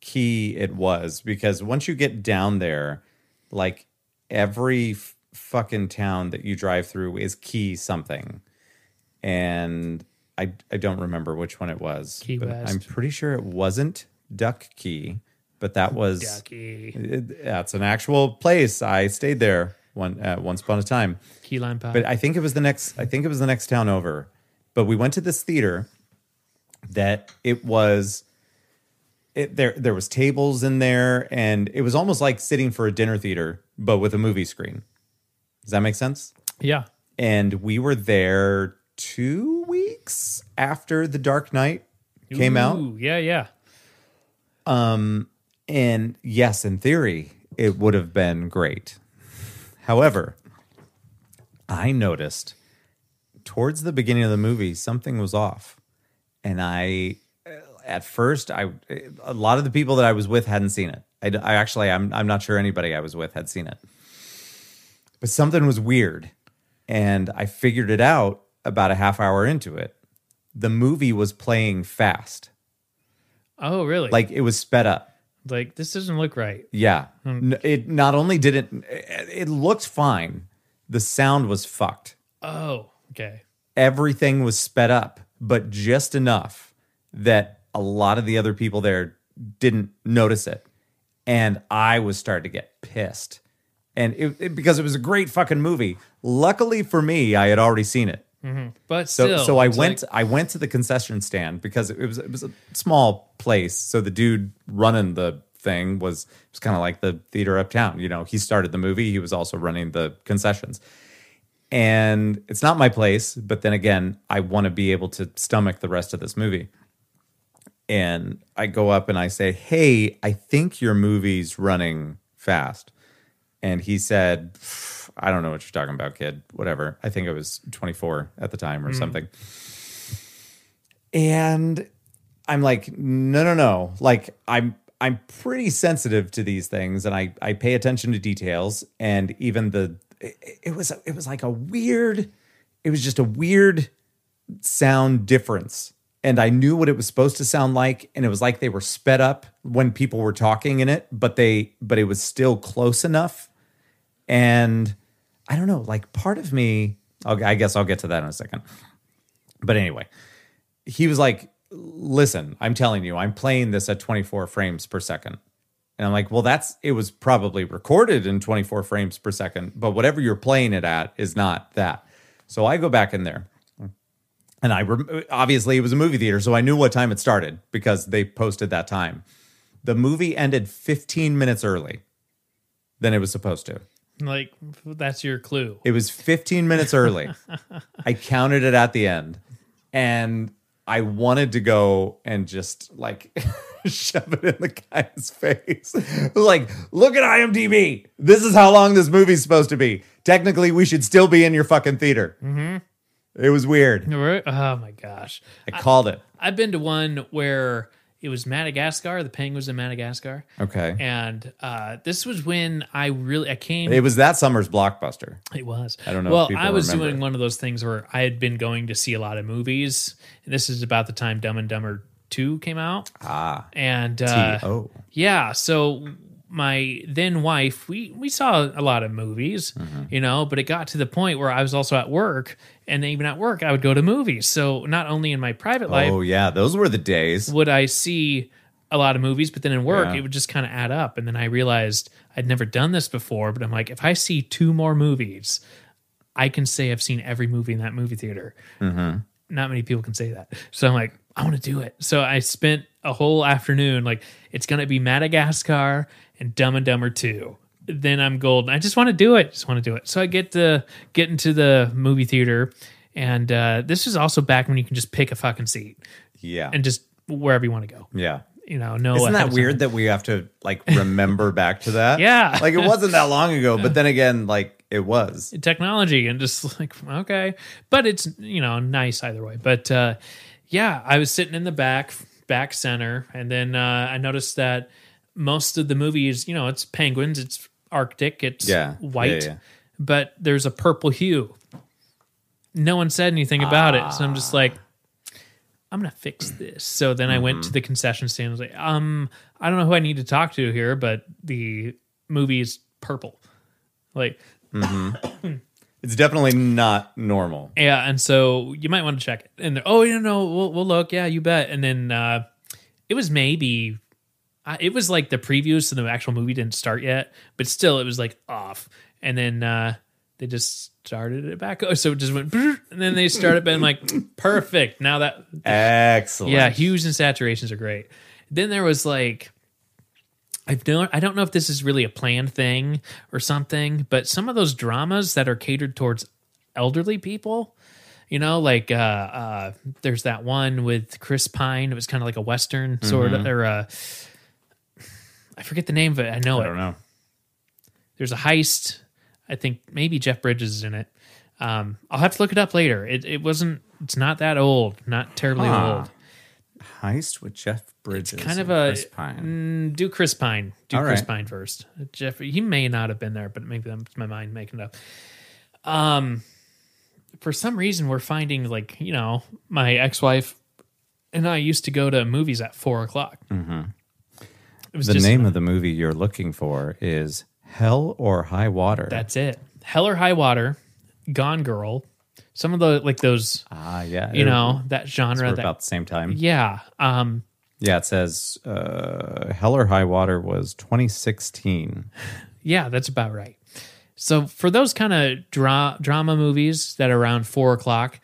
key it was because once you get down there, like every f- fucking town that you drive through is key something. And I I don't remember which one it was. Key but West. I'm pretty sure it wasn't Duck Key, but that was Ducky, it- that's an actual place. I stayed there one uh, once upon a time. key lime pie. But I think it was the next. I think it was the next town over. But we went to this theater that it was. It, there there was tables in there, and it was almost like sitting for a dinner theater, but with a movie screen. Does that make sense? yeah, And we were there two weeks after The Dark Knight came out. Yeah, Yeah, Um, And yes, in theory, it would have been great. However, I noticed towards the beginning of the movie something was off. And I, at first, I a lot of the people that I was with hadn't seen it. I, I actually, I'm I'm not sure anybody I was with had seen it. But something was weird, and I figured it out about a half hour into it. The movie was playing fast, Oh, really? like it was sped up. Like this doesn't look right. Yeah. Hmm. It not only did it, it looked fine. The sound was fucked. Oh, okay. Everything was sped up, but just enough that a lot of the other people there didn't notice it. And I was starting to get pissed. And it, it- because it was a great fucking movie. Luckily for me, I had already seen it. Mm-hmm. But So still, so I went like- I went to the concession stand because it was it was a small place. So the dude running the thing was was kind of like the theater uptown. You know, he started the movie. He was also running the concessions. And it's not my place, but then again, I want to be able to stomach the rest of this movie. And I go up and I say, "Hey, I think your movie's running fast." And he said, I don't know what you're talking about, kid. Whatever. I think I was 24 at the time or mm. something. And I'm like, no, no, no. Like I'm I'm pretty sensitive to these things and I I pay attention to details and even the it, it was it was like a weird it was just a weird sound difference. And I knew what it was supposed to sound like and it was like they were sped up when people were talking in it, but they but it was still close enough and I don't know, like part of me, I'll, I guess I'll get to that in a second. But anyway, he was like, "Listen, I'm telling you, I'm playing this at 24 frames per second." And I'm like, "Well, that's it was probably recorded in 24 frames per second, but whatever you're playing it at is not that." So I go back in there. And I rem- obviously it was a movie theater, so I knew what time it started because they posted that time. The movie ended 15 minutes early than it was supposed to. Like that's your clue. It was 15 minutes early. I counted it at the end. And I wanted to go and just like shove it in the guy's face. like, look at IMDb. This is how long this movie's supposed to be. Technically, we should still be in your fucking theater. Mm-hmm. It was weird. Oh my gosh. I called it. I've been to one where it was Madagascar. The penguins in Madagascar, Okay. and uh, this was when I really I came. It was that summer's blockbuster. It was. I don't know if Well, I was remember doing one of those things where I had been going to see a lot of movies. And this is about the time Dumb and Dumber Two came out, Ah. and uh, oh. yeah, so my then wife, we we saw a lot of movies, Mm-hmm. you know, but it got to the point where I was also at work, and even at work, I would go to movies. So not only in my private life Oh yeah, those were the days. would I see a lot of movies, but then in work Yeah. it would just kind of add up. And then I realized I'd never done this before, but I'm like, if I see two more movies, I can say I've seen every movie in that movie theater. Mm-hmm. Not many people can say that. So I'm like, I want to do it. So I spent a whole afternoon like it's gonna be Madagascar and Dumb and Dumber Two. Then I'm golden. I just want to do it. Just want to do it. So I get to get into the movie theater, and uh, this is also back when you can just pick a fucking seat Yeah. and just wherever you want to go. yeah. You know, no. Isn't that weird that we have to like remember back to that? Yeah. Like it wasn't that long ago, but then again, like it was. Technology and just like okay, but it's you know nice either way. But uh, yeah, I was sitting in the back back center, and then uh, I noticed that most of the movies, you know, it's penguins, it's Arctic, it's Yeah. white, Yeah, yeah. but there's a purple hue. No one said anything about it, so I'm just like, I'm gonna fix this. So then I went to the concession stand. and was like, um, I don't know who I need to talk to here, but the movie is purple. Like, mm-hmm. It's definitely not normal. yeah, and so you might want to check it. And oh, you know, we'll, we'll look. Yeah, you bet. And then uh, it was maybe, uh, it was like the previews so the actual movie didn't start yet, but still, it was like off. And then uh, they just started it back. Oh, so it just went, and then they started being like, perfect. Now that Excellent. yeah, hues and saturations are great. Then there was like I don't I don't know if this is really a planned thing or something, but some of those dramas that are catered towards elderly people, you know, like uh uh there's that one with Chris Pine, it was kind of like a western sort of or uh I forget the name of it. I know I it don't know. there's a heist. I think maybe Jeff Bridges is in it. Um, I'll have to look it up later. It it wasn't. It's not that old. Not terribly Huh. old. Heist with Jeff Bridges. It's kind of a Chris Pine. Mm, do Chris Pine. Do All Chris right. Pine first. Jeff. he may not have been there, but maybe that's my mind making it up. Um, for some reason, we're finding like you know my ex wife and I used to go to movies at four o'clock. Mm-hmm. It was The just name of the movie you're looking for is Hell or High Water. that's it. Hell or High Water, Gone Girl. Some of the like those ah, yeah. you know that genre that about the same time. yeah um Yeah, it says uh, Hell or High Water was 2016. Yeah, that's about right. So for those kind of dra- drama movies that are around four o'clock,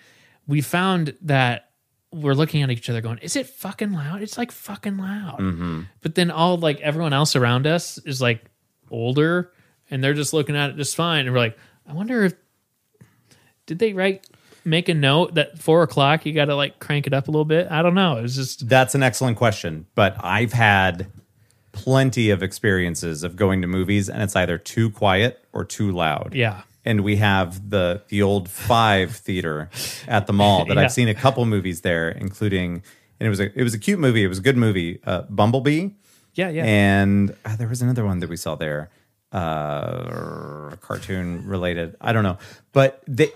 we found that we're looking at each other going, "Is it fucking loud? It's like fucking loud." Mm-hmm. But then all like everyone else around us is like older, and they're just looking at it just fine. And we're like, "I wonder if did they write make a note that four o'clock you got to like crank it up a little bit?" I don't know. It was just That's an excellent question, but I've had plenty of experiences of going to movies and it's either too quiet or too loud. yeah. And we have the the old Five Theater at the mall that Yeah. I've seen a couple movies there, including and it was a it was a cute movie. It was a good movie, uh, Bumblebee, Yeah, yeah. and uh, there was another one that we saw there, uh, cartoon related. I don't know, but they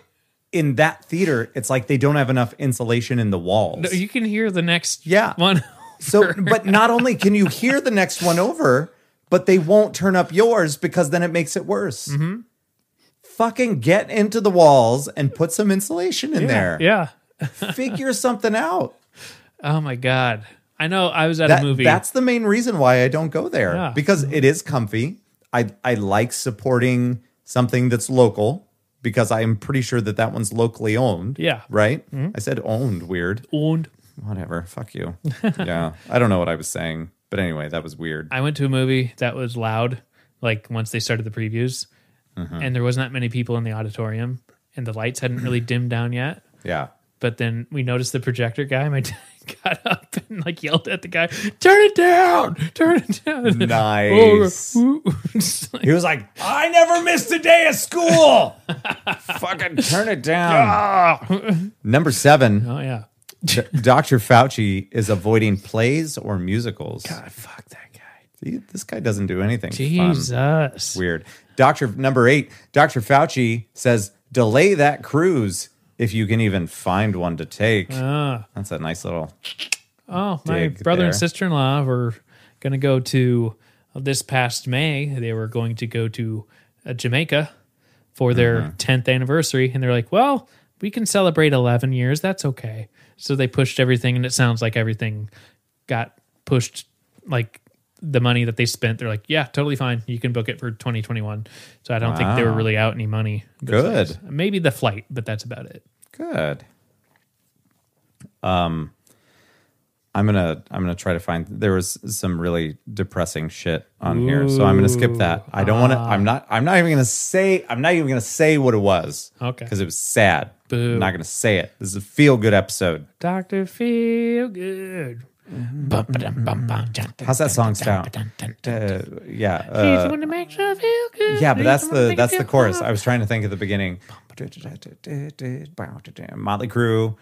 in that theater, it's like they don't have enough insulation in the walls. No, you can hear the next Yeah. one. So, but not only can you hear the next one over, but they won't turn up yours because then it makes it worse. Mm-hmm. Fucking get into the walls and put some insulation in there. Yeah. Figure something out. Oh my god. I know I was at That- a movie. That's the main reason why I don't go there Yeah. because it is comfy. I I like supporting something that's local because I'm pretty sure that that one's locally owned. Yeah. Right? Mm-hmm. I said owned. Weird. owned. Whatever. Fuck you. yeah. I don't know what I was saying, but anyway, that was weird. I went to a movie that was loud, like once they started the previews, Mm-hmm. and there wasn't that many people in the auditorium, and the lights hadn't really dimmed down yet. Yeah. But then we noticed the projector guy. My dad got up and like yelled at the guy, "Turn it down! Turn it down!" Nice. Like, He was like, I never missed a day of school. Fucking turn it down. Number seven, oh yeah. Dr. Fauci is avoiding plays or musicals. God, fuck that. See, this guy doesn't do anything fun. Jesus. Weird. Doctor number eight, Dr. Fauci says, delay that cruise if you can even find one to take. Ah. That's a nice little. Oh, my brother there. and sister in law were going to go to uh, this past May. They were going to go to uh, Jamaica for their Mm-hmm. 10th anniversary. And they're like, well, we can celebrate 11 years. That's okay. So they pushed everything, and it sounds like everything got pushed like the money that they spent. They're like, yeah, totally fine. You can book it for 2021. So I don't think they were really out any money. Good. Maybe the flight, but that's about it. Good. Um, I'm gonna I'm gonna try to find. There was some really depressing shit on here, so I'm gonna skip that. I don't want to. I'm not. I'm not even gonna say. I'm not even gonna say what it was. Okay. Because it was sad. Boo. I'm not gonna say it. This is a feel good episode. Dr. Feel Good. How's that song sound? Yeah. Yeah, but that's the that's the chorus. I was trying to think at the beginning. Motley Crue.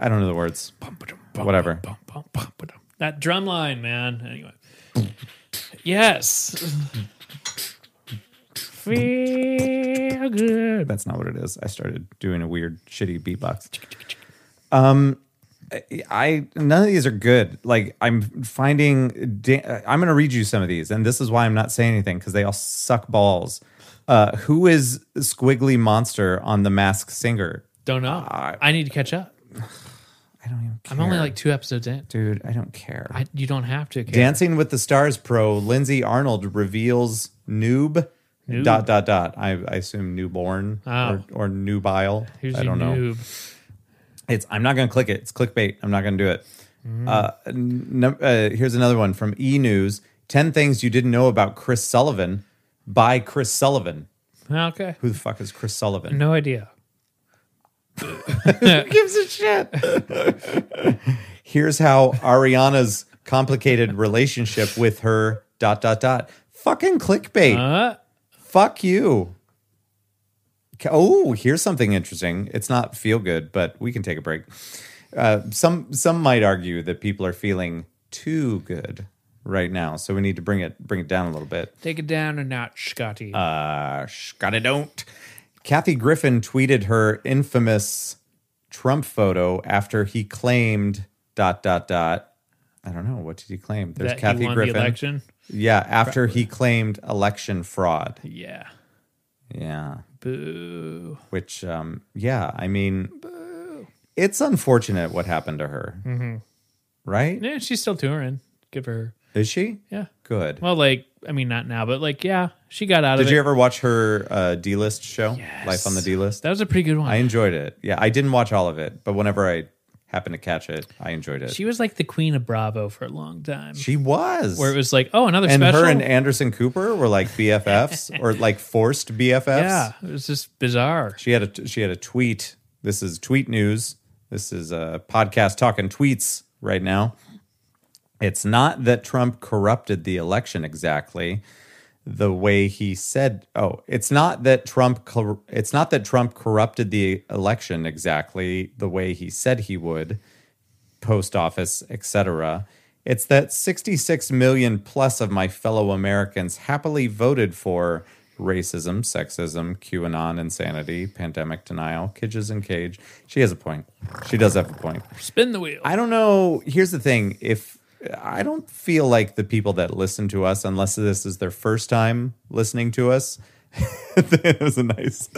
I don't know the words. Whatever. That drum line, man. Anyway. yes. Feel good. That's not what it is. I started doing a weird, shitty beatbox. Um, I none of these are good. Like I'm finding, I'm going to read you some of these, and this is why I'm not saying anything because they all suck balls. Uh, who is Squiggly Monster on The Masked Singer? Don't know. I need to catch up. I don't even. Care. I'm only like two episodes in. dude. I don't care. I, you don't have to. Care. Dancing with the Stars pro Lindsay Arnold reveals noob. Noob? Dot dot dot. I, I assume newborn Oh. or, or nubile. I don't know. noob. It's. I'm not going to click it. It's clickbait. I'm not going to do it. Mm. Uh, num- uh, here's another one from E News. Ten things you didn't know about Chris Sullivan by Chris Sullivan. Okay. Who the fuck is Chris Sullivan? No idea. Who gives a shit. Here's how Ariana's complicated relationship with her dot dot dot. Fucking clickbait. Uh, Fuck you. Oh, here's something interesting. It's not feel good, but we can take a break. Uh, some some might argue that people are feeling too good right now, so we need to bring it bring it down a little bit. take it down a notch, Scotty. Uh, Scotty don't. Kathy Griffin tweeted her infamous Trump photo after he claimed dot dot dot. I don't know what did he claim. There's that Kathy Griffin. the election. Yeah, after he claimed election fraud. Yeah. Yeah. Boo. Which, um, yeah, I mean, it's unfortunate what happened to her. Mm-hmm. Right? Yeah, she's still touring. Give her. Is she? Yeah. Good. Well, like, I mean, not now, but like, yeah, she got out of it. Did you ever watch her uh, D list show? Yes. Life on the D list? that was a pretty good one. I enjoyed it. Yeah, I didn't watch all of it, but whenever I happened to catch it, I enjoyed it. She, was like the queen of Bravo for a long time. She was. where it was like, oh, another and special. her and Anderson Cooper were like BFFs or like forced BFFs. yeah, it was just bizarre. She had a she had a tweet. This is tweet news. This is a podcast talking tweets right now. It's not that Trump corrupted the election exactly the way he said. Oh, it's not that Trump cor- it's not that Trump corrupted the election exactly the way he said he would. Post office, etc. It's that 66 million plus of my fellow Americans happily voted for racism, sexism, QAnon insanity, pandemic denial, kids in cages. She has a point. She does have a point. Spin the wheel. I don't know. Here's the thing. If I don't feel like the people that listen to us, unless this is their first time listening to us, it was a nice.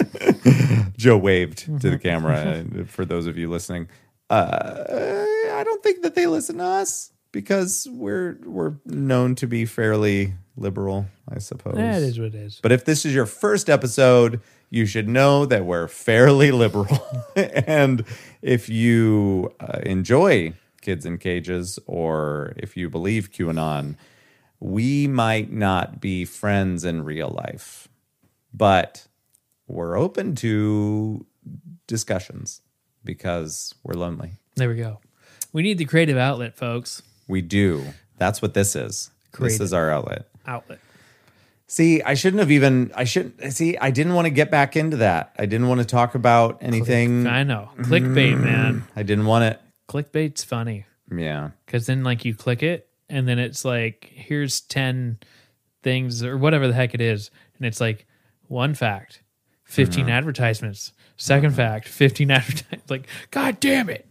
Joe waved to the camera uh, for those of you listening. Uh, I don't think that they listen to us because we're we're known to be fairly liberal, I suppose. That is what it is. But if this is your first episode, you should know that we're fairly liberal. and if you uh, enjoy Kids in Cages or if you believe QAnon, we might not be friends in real life, but we're open to discussions because we're lonely. There we go. We need the creative outlet, folks. We do. That's what this is. This is our outlet. Outlet. See, I shouldn't have even. I shouldn't. See, I didn't want to get back into that. I didn't want to talk about anything. I know. Clickbait, man. Mm-hmm. I didn't want it. Clickbait's funny Yeah. because then, like, you click it and then it's like, here's 10 things or whatever the heck it is. And it's like, one fact, 15 advertisements. 2nd fact, 15 advertisements. Like, God damn it.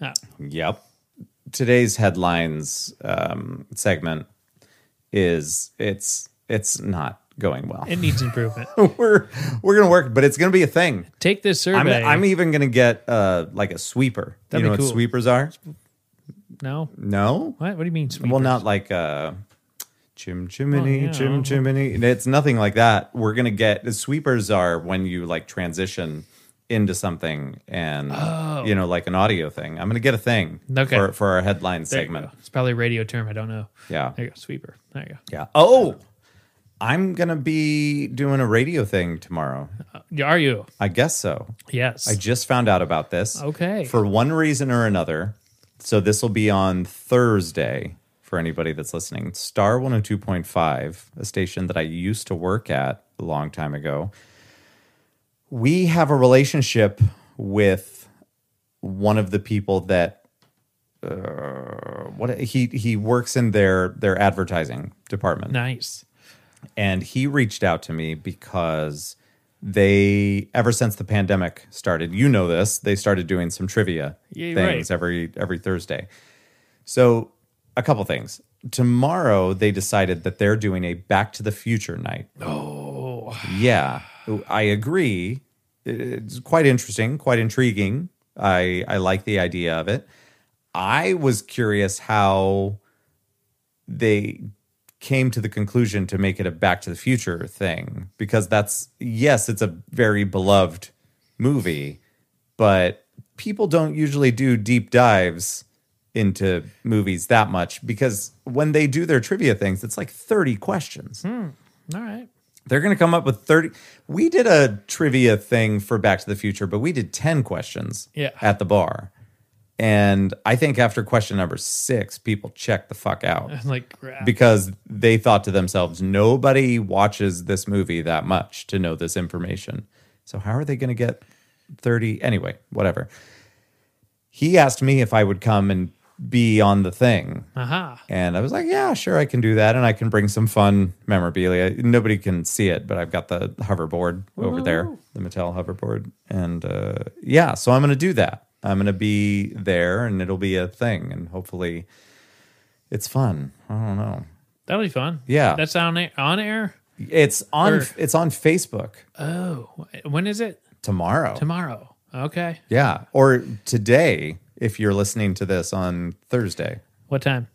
Ah, Yep. Today's headlines um, segment is it's it's not going well. it needs improvement. we're we're gonna work, but it's gonna be a thing. Take this I'm, survey. I'm even gonna get uh, like a sweeper. That'd you know be what sweepers are? no? No. What? What do you mean? Sweepers? Well, not like uh chim chimney, Oh, yeah. chim chimney. It's nothing like that. We're gonna get the sweepers are when you like transition into something and you know like an audio thing. I'm gonna get a thing Oh. Okay. for for our headline There segment. It's probably a radio term. I don't know. Yeah. There you go. Sweeper. There you go. Yeah. Oh, I'm gonna be doing a radio thing tomorrow. Uh, Are you? I guess so. Yes. I just found out about this. Okay. For one reason or another. So this will be on Thursday for anybody that's listening. Star 102.5, a station that I used to work at a long time ago. We have a relationship with one of the people that uh, what he he works in their their advertising department nice. And he reached out to me because they ever since the pandemic started you know this they started doing some trivia Yeah, things right. every every thursday. So a couple things. Tomorrow they decided that they're doing a back to the future night. Oh, yeah. I agree. It's quite interesting quite intriguing. I i like the idea of it. I was curious how they came to the conclusion to make it a back to the future thing because that's yes it's a very beloved movie but people don't usually do deep dives into movies that much because when they do their trivia things it's like 30 questions hmm. all right. they're going to come up with 30 we did a trivia thing for back to the future but we did 10 questions Yeah. at the bar and i think after question number six people checked the fuck out Like crap. because they thought to themselves nobody watches this movie that much to know this information so how are they going to get 30 anyway whatever he asked me if i would come and be on the thing Aha. and I was like, yeah, sure, I can do that. And I can bring some fun memorabilia. Nobody can see it, but I've got the hoverboard over there, the Mattel hoverboard. And uh, yeah, so I'm going to do that. I'm going to be there and it'll be a thing. And hopefully it's fun. I don't know. That'll be fun. Yeah. That's on air. On air. It's on, Or- it's on Facebook Oh, when is it? tomorrow. Tomorrow. Okay. Yeah. Or today, if you're listening to this on Thursday, What time?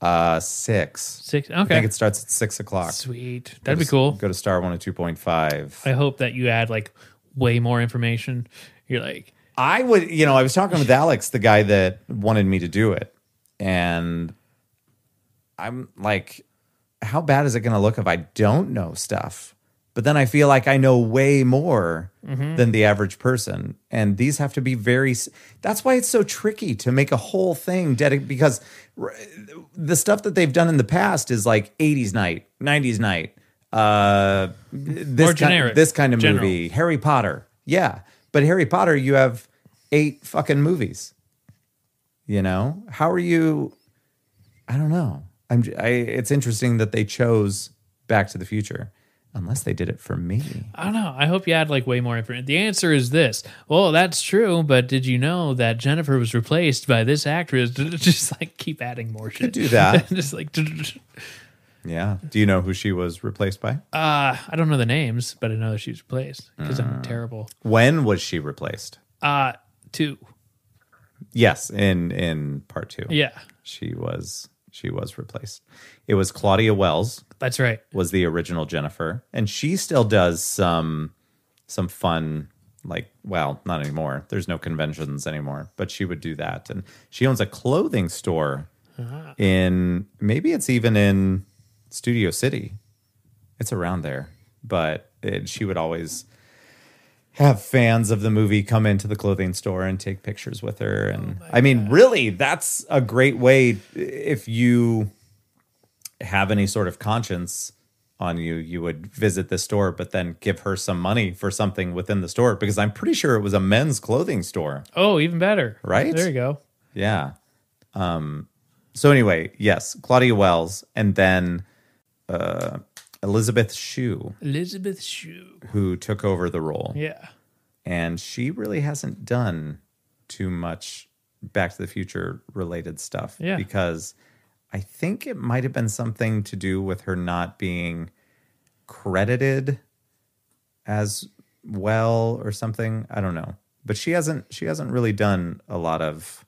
uh, six. Six. Okay. I Okay. think it starts at six o'clock. Sweet. That'd be cool. Go to Star 102.5. I hope that you add like way more information. You're like, I would, you know, I was talking with Alex, the guy that wanted me to do it, and I'm like, how bad is it going to look if I don't know stuff? But then I feel like I know way more than the average person, and these have to be very. That's why it's so tricky to make a whole thing dedicated because r- the stuff that they've done in the past is like 80s night, 90s night, uh, this More kind, generic, this kind of general. movie, Harry Potter. Yeah. But Harry Potter, you have eight fucking movies. You know? How are you I don't know. I'm I, it's interesting that they chose Back to the Future. Unless they did it for me. I don't know. I hope you add like way more information. The answer is this. Well, that's true, but did you know that Jennifer was replaced by this actress? Just like keep adding more shit. do that. Just like Yeah. Do you know who she was replaced by? Uh, I don't know the names, but I know that she was replaced because. I'm terrible. When was she replaced? Uh, two. Yes, in in part two. Yeah, She was she was replaced. It was Claudia Wells that's right. was the original Jennifer, and she still does some some fun like well, not anymore. There's no conventions anymore, but she would do that, and she owns a clothing store in maybe it's even in Studio City. It's around there, but it, she would always have fans of the movie come into the clothing store and take pictures with her and I mean really that's a great way if you have any sort of conscience on you you would visit the store but then give her some money for something within the store because I'm pretty sure it was a men's clothing store Oh, even better. Right? there you go. yeah um so anyway yes Claudia Wells and then uh Elizabeth Shue Elizabeth Shue. who took over the role Yeah, and she really hasn't done too much Back to the Future related stuff. Yeah. Because I think it might have been something to do with her not being credited as well or something. I don't know. But she hasn't she hasn't really done a lot of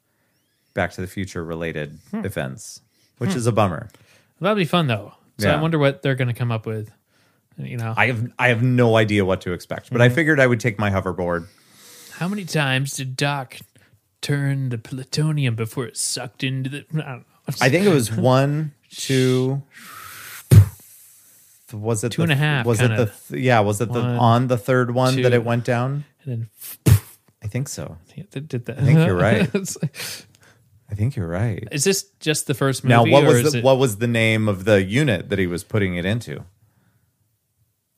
Back to the Future related Hmm. events, which is a bummer. that'll be fun though. So Yeah. I wonder what they're going to come up with. You know, I have I have no idea what to expect, but I mm-hmm. figured I would take my hoverboard. how many times did Doc turn the plutonium before it sucked into the? I don't know. I think it was one, two. Was it Two and the, a half, Was it the th- yeah? Was it the on the third one that it went down? and then I think so. did that. I think you're right. I think you're right. is this just the first movie? Now, what was the it what was the name of the unit that he was putting it into?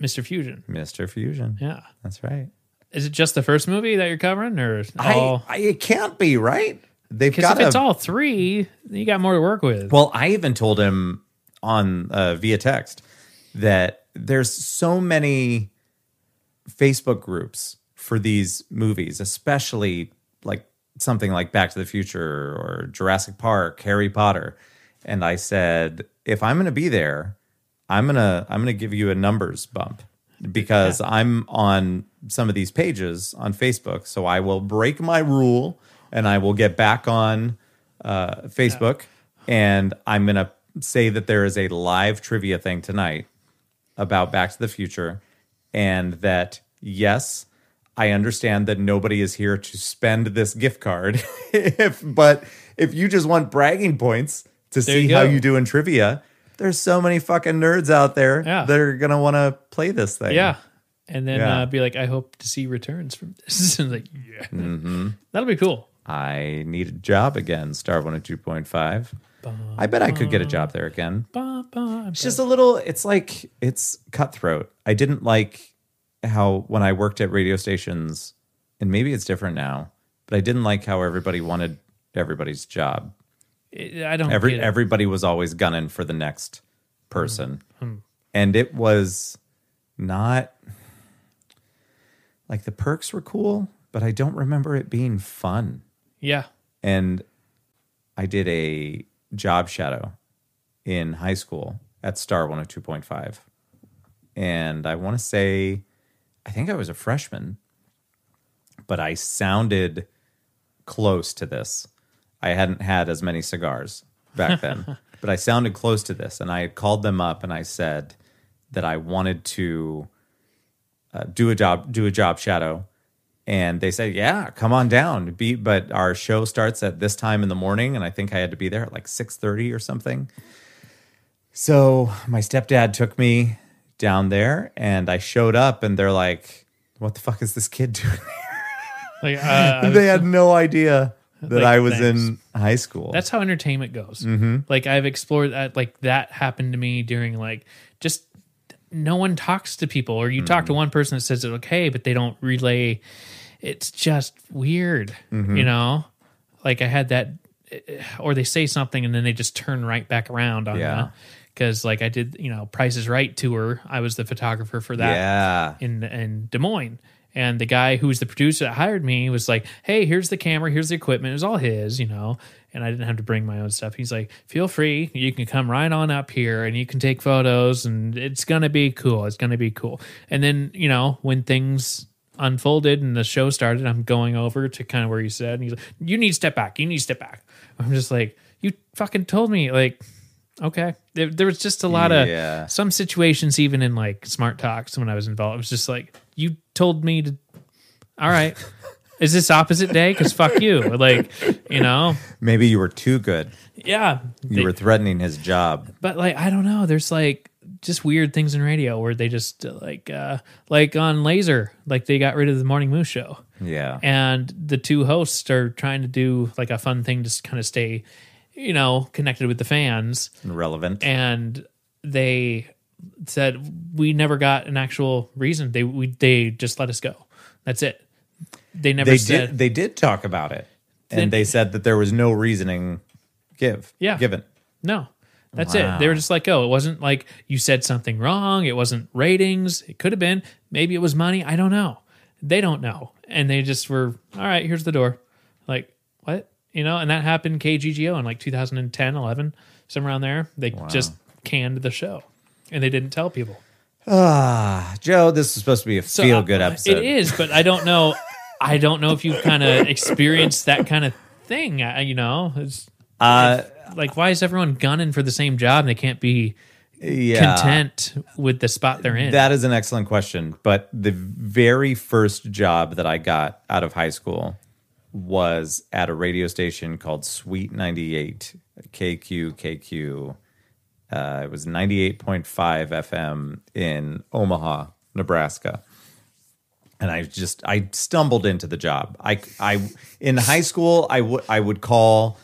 Mr. Fusion? Mister Fusion. Yeah. That's right. Is it just the first movie that you're covering, or all? I it can't be right. They've got if it's all three, you got more to work with. Well, I even told him on uh, via text that there's so many Facebook groups for these movies, especially like something like Back to the Future or Jurassic Park, Harry Potter. And I said, if I'm going to be there, I'm going to I'm going to give you a numbers bump because I'm on some of these pages on Facebook, so I will break my rule and I will get back on uh, Facebook. And I'm going to say that there is a live trivia thing tonight about Back to the Future, and that yes, I understand that nobody is here to spend this gift card. if but if you just want bragging points to There see you how you do in trivia, there's so many fucking nerds out there Yeah. that are gonna want to play this thing. yeah. And then Yeah. uh, be like, I hope to see returns from this. and like, yeah, Mm-hmm. that'll be cool. I need a job again. Star one hundred two point five. I bet I could get a job there again. It's just a little. It's like it's cutthroat. I didn't like how when I worked at radio stations, and maybe it's different now, but I didn't like how everybody wanted everybody's job. I don't. Every everybody was always gunning for the next person, Hmm. and it was not like the perks were cool, but I don't remember it being fun. yeah. And I did a job shadow in high school at Star 102.5. And I want to say, I think I was a freshman, but I sounded close to this. I hadn't had as many cigars back then, but I sounded close to this. And I had called them up and I said that I wanted to uh, do a job, do a job shadow and they said, "Yeah, come on down." Be, but our show starts at this time in the morning, and I think I had to be there at like six thirty or something. So my stepdad took me down there, and I showed up, and they're like, "What the fuck is this kid doing?" Like, uh, they had no idea that Like, I was thanks. in high school. that's how entertainment goes. Mm-hmm. Like I've explored that. Like that happened to me during like just no one talks to people, or you talk Mm. to one person that says it okay, but they don't relay. It's just weird, Mm-hmm. you know. Like I had that, or they say something and then they just turn right back around on Yeah. Because like I did, you know, Price is Right tour. I was the photographer for that yeah, in in Des Moines, And the guy who was the producer that hired me was like, "Hey, here's the camera, here's the equipment. It was all his, you know." And I didn't have to bring my own stuff. He's like, "Feel free. You can come right on up here, and you can take photos, and it's gonna be cool. It's gonna be cool." And then, you know, when things unfolded and the show started, I'm going over to kind of where he said, and he's like, "You need to step back. You need to step back." I'm just like, "You fucking told me." Like, okay. There, there was just a lot Yeah. of some situations, even in like smart talks when I was involved. It was just like, "You told me to." All right. Is this opposite day? Because fuck you. Like, you know, Maybe you were too good. yeah. You They- were threatening his job. but like I don't know. There's like just weird things in radio where they just like uh like on Lazer, like they got rid of the Morning Moose show, Yeah. and the two hosts are trying to do like a fun thing to kind of stay, you know, connected with the fans, Relevant. and they said we never got an actual reason. They we they just let us go. That's it. They never they said. did they did talk about it. Then- And they said that there was no reasoning give. Yeah. Given. No. That's Wow. it. They were just like, oh, it wasn't like you said something wrong. It wasn't ratings. It could have been. Maybe it was money. I don't know. They don't know. And they just were, all right, here's the door. Like? You know, and that happened KGGO in like 2010, 11, somewhere around there. They just canned the show and they didn't tell people. Ah, Joe, this is supposed to be a So, feel good uh, episode. It is, but I don't know. I don't know if you've kind of experienced that kind of thing. I- You know, it's Uh, like, why is everyone gunning for the same job and they can't be yeah. content with the spot they're in. That is an excellent question. But the very first job that I got out of high school was at a radio station called Sweet 98, KQKQ. Uh, it was 98.5 FM in Omaha, Nebraska. And I just I stumbled into the job. I I in high school I would I would call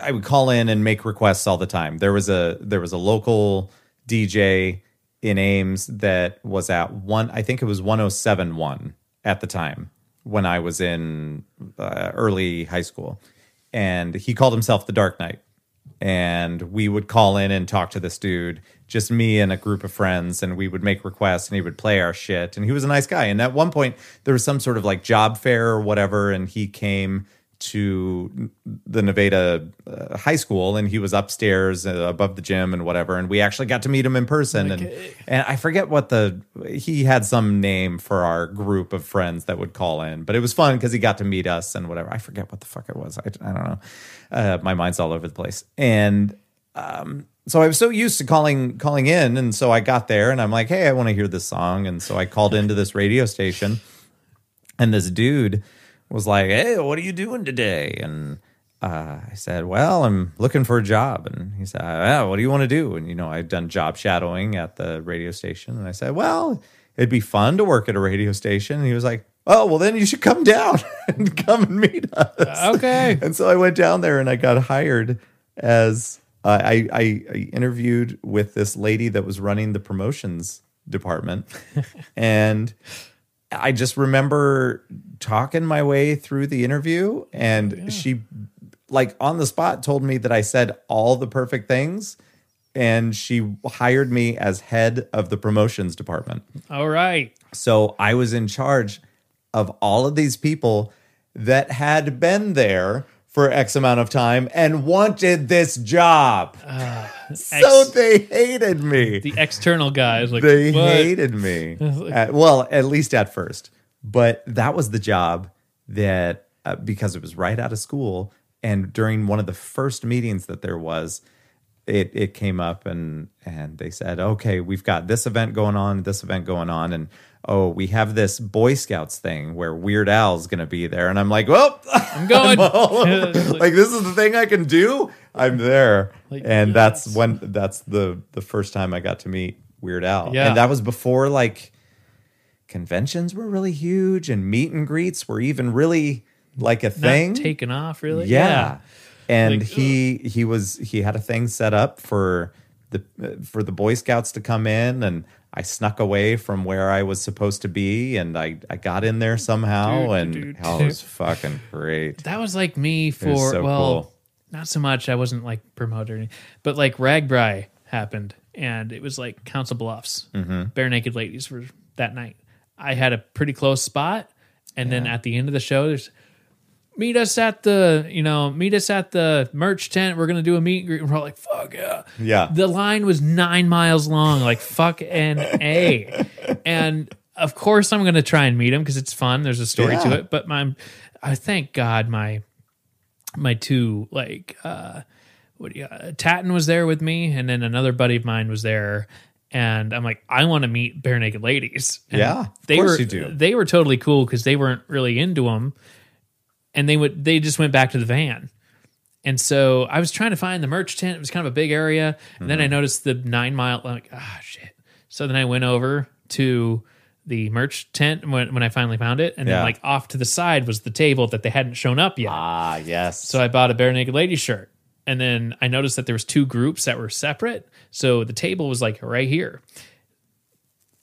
I would call in and make requests all the time. There was a there was a local DJ in Ames that was at one. I think it was 1071 at the time when I was in uh, early high school, and he called himself the Dark Knight. And we would call in and talk to this dude, just me and a group of friends, and we would make requests and he would play our shit. And he was a nice guy. And at one point, there was some sort of like job fair or whatever, and he came to the Nevada uh, high school and he was upstairs uh, above the gym and whatever and we actually got to meet him in person. And and I forget what the he had some name for our group of friends that would call in but it was fun because he got to meet us and whatever. I forget what the fuck it was. I, I don't know. Uh, my mind's all over the place. And um so I was so used to calling calling in and so I got there and I'm like hey I want to hear this song. And so I called into this radio station and this dude was like, "Hey, what are you doing today?" And uh, I said, "Well, I'm looking for a job." And he said, "Yeah, what do you want to do?" And you know, I'd done job shadowing at the radio station, and I said, "Well, it'd be fun to work at a radio station." And he was like, "Oh, well, then you should come down and come and meet us." Okay. And so I went down there and I got hired as uh, I, I, I interviewed with this lady that was running the promotions department, and I just remember talking my way through the interview, and she, like on the spot, told me that I said all the perfect things, and she hired me as head of the promotions department. All right. So I was in charge of all of these people that had been there for X amount of time and wanted this job. so ex- they hated me. The external guys like they what? hated me. At- well, at least at first. But that was the job that, uh, because it was right out of school, and during one of the first meetings that there was, it it came up and and they said, okay, we've got this event going on, this event going on, and oh, we have this Boy Scouts thing where Weird Al's going to be there, and I'm like, well, I'm going. like this is the thing I can do. I'm there, Like, and that's when that's the the first time I got to meet Weird Al, Yeah. and that was before like conventions were really huge and meet and greets were even really like a Not thing. taken off really. yeah. And Like, he he was he had a thing set up for the uh, for the Boy Scouts to come in and I snuck away from where I was supposed to be and I I got in there somehow Dude, and dude, oh, it was fucking great. That was like me for so well, cool. not so much. I wasn't like promoter, but like RAGBRAI happened, and it was like Council Bluffs, Mm-hmm. Barenaked Ladies for that night. I had a pretty close spot, and then at the end of the show, there's meet us at the you know meet us at the merch tent. We're gonna do a meet and greet. And we're all like, fuck yeah, Yeah. The line was nine miles long, like fuck and a, and of course I'm gonna try and meet him because it's fun. There's a story Yeah. to it, but my I thank God my my two like uh what do you uh, Tatton was there with me and then another buddy of mine was there and I'm like I want to meet Barenaked Ladies. And Yeah, of they course were you do. they were totally cool cuz they weren't really into them and they would they just went back to the van. And so I was trying to find the merch tent. It was kind of a big area. And then I Mm-hmm. noticed the 9 mile I'm like ah shit. So then I went over to the merch tent when, when I finally found it and Yeah. then like off to the side was the table that they hadn't shown up yet. Ah, yes. So I bought a Barenaked lady shirt. And then I noticed that there was two groups that were separate. So the table was like right here.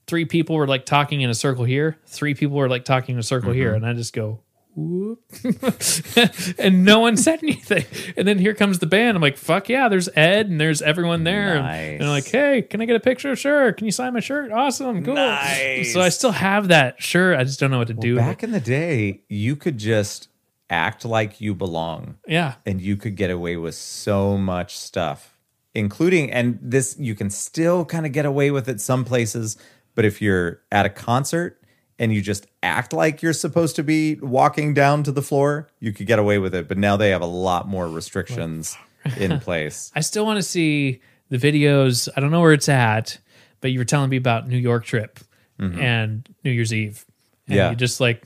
Three people were like talking in a circle here. Three people were like talking in a circle here. Mm-hmm. And I just go, whoop. and no one said anything. And then here comes the band. I'm like, fuck yeah, there's Ed and there's everyone there. And- And, Nice. I'm like, hey, can I get a picture? Sure. Can you sign my shirt? Awesome. Cool. Nice. So I still have that shirt. I just don't know what to do. Back in the day, you could just act like you belong. Yeah. and you could get away with so much stuff, including, and this, you can still kind of get away with it some places. But if you're at a concert and you just act like you're supposed to be walking down to the floor, you could get away with it. But now they have a lot more restrictions in place. I still want to see the videos. I don't know where it's at, but you were telling me about New York trip and New Year's Eve. And Mm-hmm. Yeah. Mm-hmm. You just like,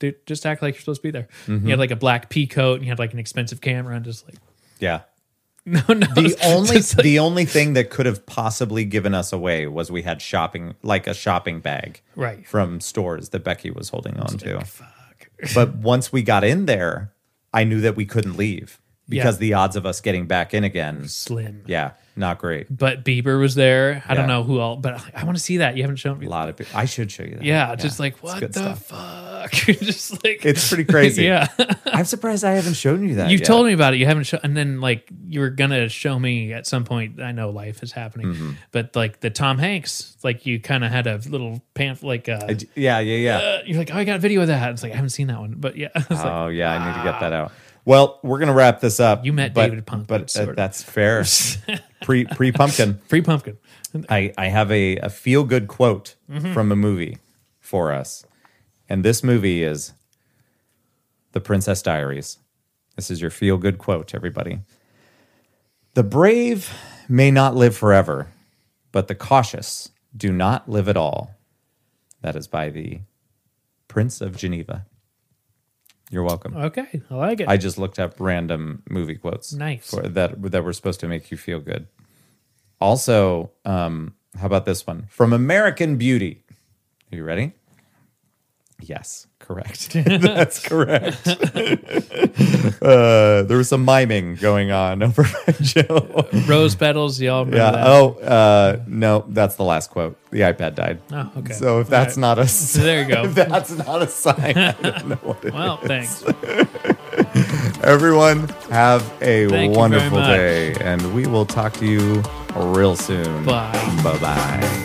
dude, just act like you're supposed to be there. You had like a black pea coat and you had like an expensive camera and just like, Yeah. no, no. The only like- the only thing that could have possibly given us away was we had shopping like a shopping bag right. from stores that Becky was holding on to. Fuck. But once we got in there, I knew that we couldn't leave because Yeah. the odds of us getting back in again, Slim. yeah, not great. But Bieber was there. I don't know who all, but I want to see that. You haven't shown me. A lot of people. I should show you that. Yeah, just like what good the stuff. fuck? just like It's pretty crazy. yeah. I'm surprised I haven't shown you that. You've yet. told me about it. You haven't shown, and then like you were gonna show me at some point. I know life is happening, Mm-hmm. but like the Tom Hanks, like you kind of had a little pamphlet. Like uh, I d- Yeah, yeah, yeah. uh, you're like, oh, I got a video of that. It's like I haven't seen that one, but yeah, like, Oh yeah, I need to get that out. Well, we're gonna wrap this up. You met but, David Pumpkin, but uh, that's fair. pre pre pumpkin. pre pumpkin. I, I have a, a feel good quote Mm-hmm. from a movie for us. And this movie is The Princess Diaries. This is your feel good quote, everybody. The brave may not live forever, but the cautious do not live at all. That is by the Prince of Genovia. You're welcome. Okay, I like it. I just looked up random movie quotes. Nice. For, that that were supposed to make you feel good. Also, um, how about this one from American Beauty? Are you ready? Yes, correct. That's correct. uh, there was some miming going on over by Joe. Rose petals, y'all remember Yeah. that? Oh, uh, no, that's the last quote. The iPad died. Oh, okay. So if that's right. not a So there you go. if that's not a sign, I don't know what it well, thanks. Everyone, have a Thank wonderful day, and we will talk to you real soon. Bye. Bye bye.